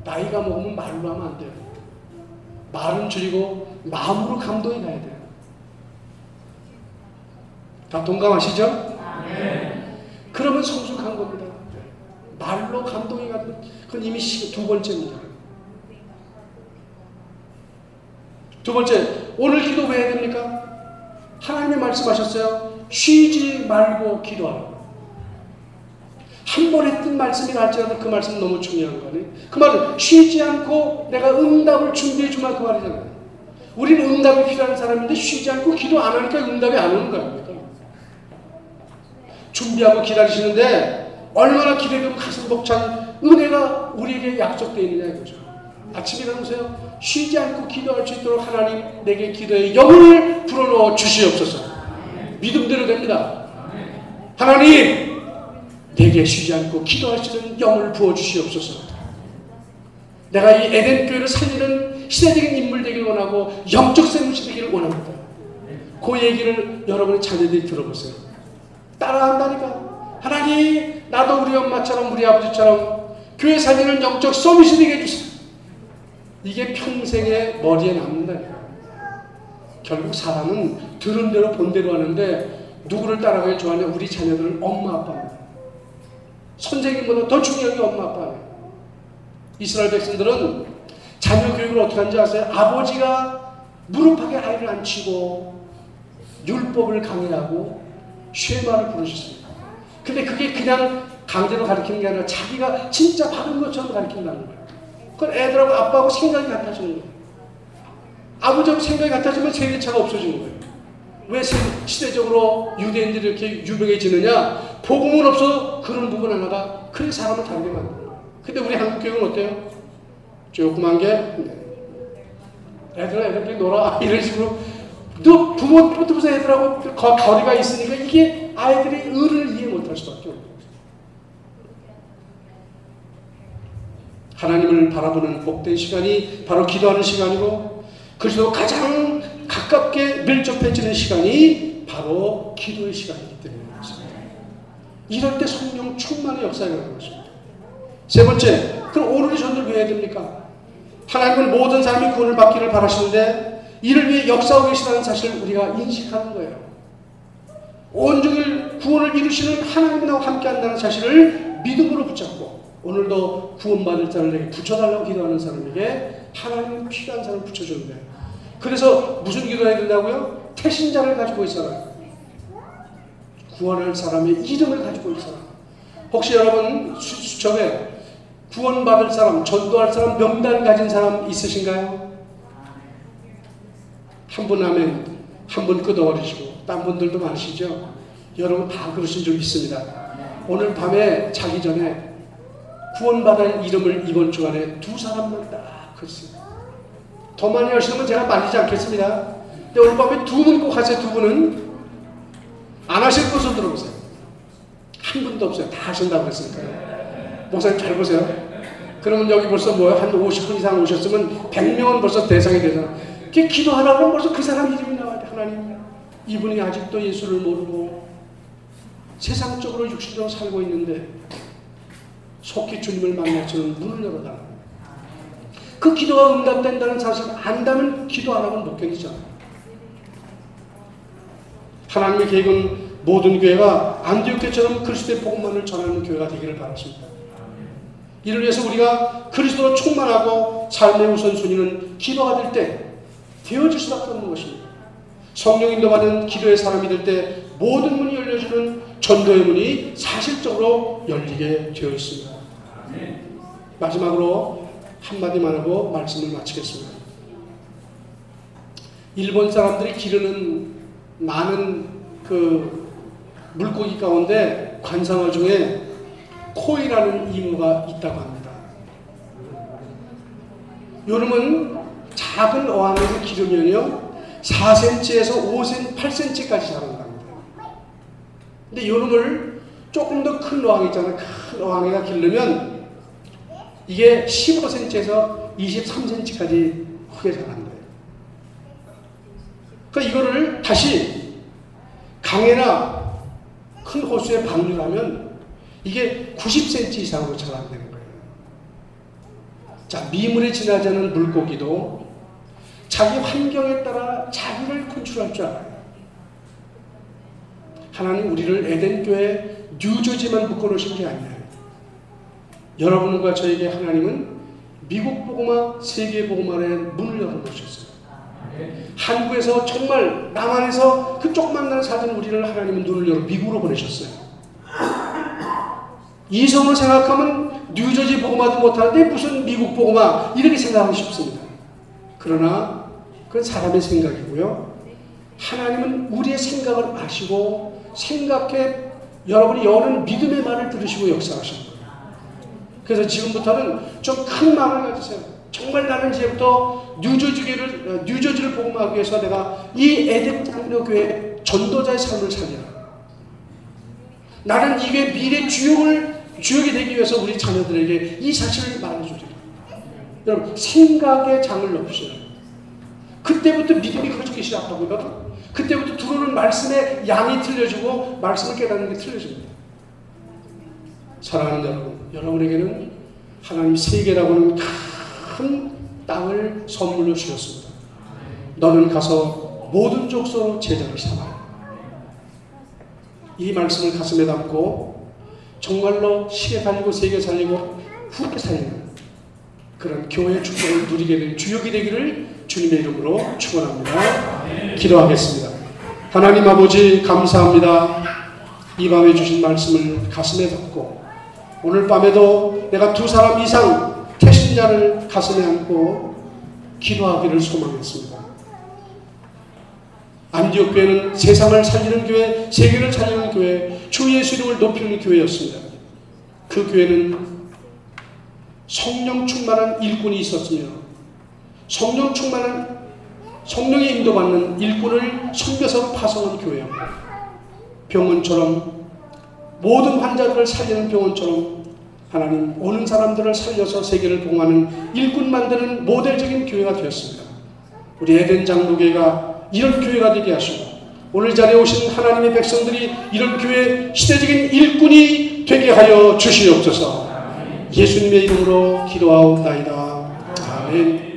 나이가 먹으면 말로 하면 안 돼요. 말은 줄이고 마음으로 감동이 가야 돼요. 다 동감하시죠? 그러면 성숙한 겁니다. 말로 감동이 가는 그건 이미 두 번째입니다. 두 번째, 오늘 기도 왜 해야 됩니까? 하나님이 말씀하셨어요. 쉬지 말고 기도하라. 한번 했던 말씀이라 할지라도 그 말씀은 너무 중요한 거니. 그 말은 쉬지 않고 내가 응답을 준비해 주마 그 말이잖아요. 우리는 응답이 필요한 사람인데 쉬지 않고 기도 안 하니까 응답이 안 오는 거예요. 준비하고 기다리시는데 얼마나 기대되고 가슴 벅찬 은혜가 우리에게 약속되어 있느냐 이거죠. 아침에 일어나세요. 쉬지 않고 기도할 수 있도록 하나님 내게 기도의 영혼을 불어넣어 주시옵소서. 믿음대로 됩니다. 하나님 내게 쉬지 않고 기도할 수 있는 영을 부어 주시옵소서. 내가 이 에덴 교회를 살리는 시대적인 인물 되길 원하고 영적 생물시 되기를 원합니다. 그 얘기를 여러분의 자녀들이 들어보세요. 따라한다니까. 하나님 나도 우리 엄마처럼 우리 아버지처럼 교회 살리는 영적 서밋이 되게 해주세요. 이게 평생의 머리에 남는다니까. 결국 사람은 들은 대로 본 대로 하는데 누구를 따라가길 좋아하냐? 우리 자녀들은 엄마 아빠입니다. 선생님보다 더 중요한 게 엄마 아빠예요. 이스라엘 백성들은 자녀 교육을 어떻게 하는지 아세요? 아버지가 무릎팍에 아이를 앉히고 율법을 강의하고 쉐마를 부르셨습니다. 근데 그게 그냥 강제로 가르치는 게 아니라 자기가 진짜 받은 것처럼 가르친다는 거예요. 그건 애들하고 아빠하고 생각이 같아지는 거예요. 아버지하고 생각이 같아지면 세계차가 없어지는 거예요. 왜 시대적으로 유대인들이 이렇게 유명해지느냐? 복음은 없어 그런 부분 하나가 그 사람을 다르게 만드는 거예요. 근데 우리 한국 교육은 어때요? 조그만 게 애들아 애들끼리 놀아 이런 식으로 또 부모부터 애들하고 거리가 있으니까 이게 아이들이 의를 이해 못할 수밖에 없어요. 하나님을 바라보는 복된 시간이 바로 기도하는 시간이고 그래서 가장 가깝게 밀접해지는 시간이 바로 기도의 시간이기 때문에 그렇습니다. 이럴 때 성령 충만의 역사가 일어나는 것입니다. 세 번째, 그럼 오늘의 전도를 왜 해야 됩니까? 하나님은 모든 사람이 구원을 받기를 바라시는데 이를 위해 역사하고 계시다는 사실을 우리가 인식하는 거예요. 온종일 구원을 이루시는 하나님 나와 함께 한다는 사실을 믿음으로 붙잡고 오늘도 구원받을 자를 내게 붙여달라고 기도하는 사람에게 하나님은 필요한 사람을 붙여주는데 그래서 무슨 기도해야 된다고요? 태신자를 가지고 있어라. 구원할 사람의 이름을 가지고 있어라. 혹시 여러분 수첩에 구원받을 사람, 전도할 사람 명단 가진 사람 있으신가요? 한 분 하면 한 분 끄덕거리시고 딴 분들도 많으시죠? 여러분 다 그러신 줄 믿습니다. 오늘 밤에 자기 전에 구원받은 이름을 이번 주간에 두 사람만 딱 했어요. 더 많이 하시면 제가 말리지 않겠습니다. 근데 오늘 밤에 두 분 꼭 하세요. 두 분은 안 하실 것을 들어보세요. 한 분도 없어요. 다 하신다고 그랬으니까요. 목사님 잘 보세요. 그러면 여기 벌써 뭐야? 한 50분 이상 오셨으면 100명은 벌써 대상이 되잖아. 그 기도하라고 벌써 그 사람 이름이 나와야 돼. 하나님. 이분이 아직도 예수를 모르고 세상적으로 육신적으로 살고 있는데 속히 주님을 만나주는 문을 열어달라. 그 기도가 응답된다는 사실을 안다면 기도 안 하면 못 견디잖아요. 하나님의 계획은 모든 교회가 안디옥 교처럼 그리스도의 복음만을 전하는 교회가 되기를 바랍니다. 이를 위해서 우리가 그리스도로 충만하고 삶의 우선순위는 기도가 될 때 되어질 수밖에 없는 것입니다. 성령 인도받은 기도의 사람이 될 때 모든 문이 열려주는 전도의 문이 사실적으로 열리게 되어 있습니다. 마지막으로 한마디만 하고 말씀을 마치겠습니다. 일본 사람들이 기르는 많은 그 물고기 가운데 관상어 중에 코이라는 이모가 있다고 합니다. 요놈은 작은 어항에서 기르면요 4cm에서 5cm, 8cm까지 자란답니다. 근데 요놈을 조금 더 큰 어항 있잖아요. 큰 어항에다 기르면 이게 15cm에서 23cm까지 크게 자란대요. 그러니까 이거를 다시 강에나 큰 호수에 방류하면 이게 90cm 이상으로 자란다는 거예요. 자, 미물에 지나지 않은 물고기도 자기 환경에 따라 자기를 컨트롤할 줄 알아요. 하나님 우리를 에덴교회 뉴저지만 묶어놓으신 게 아니에요. 여러분과 저에게 하나님은 미국 보고마, 세계 보고마의 문을 열어놓으셨어요. 한국에서 정말 남한에서 그 조그만 사는 우리를 하나님은 눈을 열어 미국으로 보내셨어요. 이성으로 생각하면 뉴저지 보고마도 못하는데 무슨 미국 보고마 이렇게 생각하고 싶습니다. 그러나 그건 사람의 생각이고요. 하나님은 우리의 생각을 아시고 생각해 여러분이 여는 믿음의 말을 들으시고 역사하시는 거예요. 그래서 지금부터는 좀 큰 마음을 가지세요. 정말 나는 이제부터 뉴저지를 어, 뉴저지를 복음하기 위해서 내가 이 에덴 장로 교회 전도자의 삶을 살리라. 나는 이게 미래 주역을 주역이 되기 위해서 우리 자녀들에게 이 사실을 말해주리라. 여러분 생각의 장을 넣으시라. 그때부터 믿음이 커지기 시작하고요. 그때부터 들어오는 말씀의 양이 틀려지고 말씀을 깨닫는 게 틀려집니다. 사랑하는 여러분, 여러분에게는 하나님 세계라고는 큰 땅을 선물로 주셨습니다. 너는 가서 모든 족속 제자를 삼아. 이 말씀을 가슴에 담고 정말로 시계 살리고 세계 살리고 후계 살리는 그런 교회의 축복을 누리게 될 주역이 되기를 주님의 이름으로 축원합니다. 기도하겠습니다. 하나님 아버지 감사합니다. 이 밤에 주신 말씀을 가슴에 담고 오늘 밤에도 내가 두 사람 이상 태신자를 가슴에 안고 기도하기를 소망했습니다. 안디옥 교회는 세상을 살리는 교회, 세계를 살리는 교회, 주 예수 이름을 높이는 교회였습니다. 그 교회는 성령 충만한 일꾼이 있었으며 성령 충만한 성령의 인도받는 일꾼을 섬겨서 파송한 교회였고 병원처럼 모든 환자들을 살리는 병원처럼 하나님 오는 사람들을 살려서 세계를 봉하는 일꾼 만드는 모델적인 교회가 되었습니다. 우리 에덴 장로교회가 이런 교회가 되게 하시고 오늘 자리에 오신 하나님의 백성들이 이런 교회 시대적인 일꾼이 되게 하여 주시옵소서. 예수님의 이름으로 기도하옵나이다. 아멘.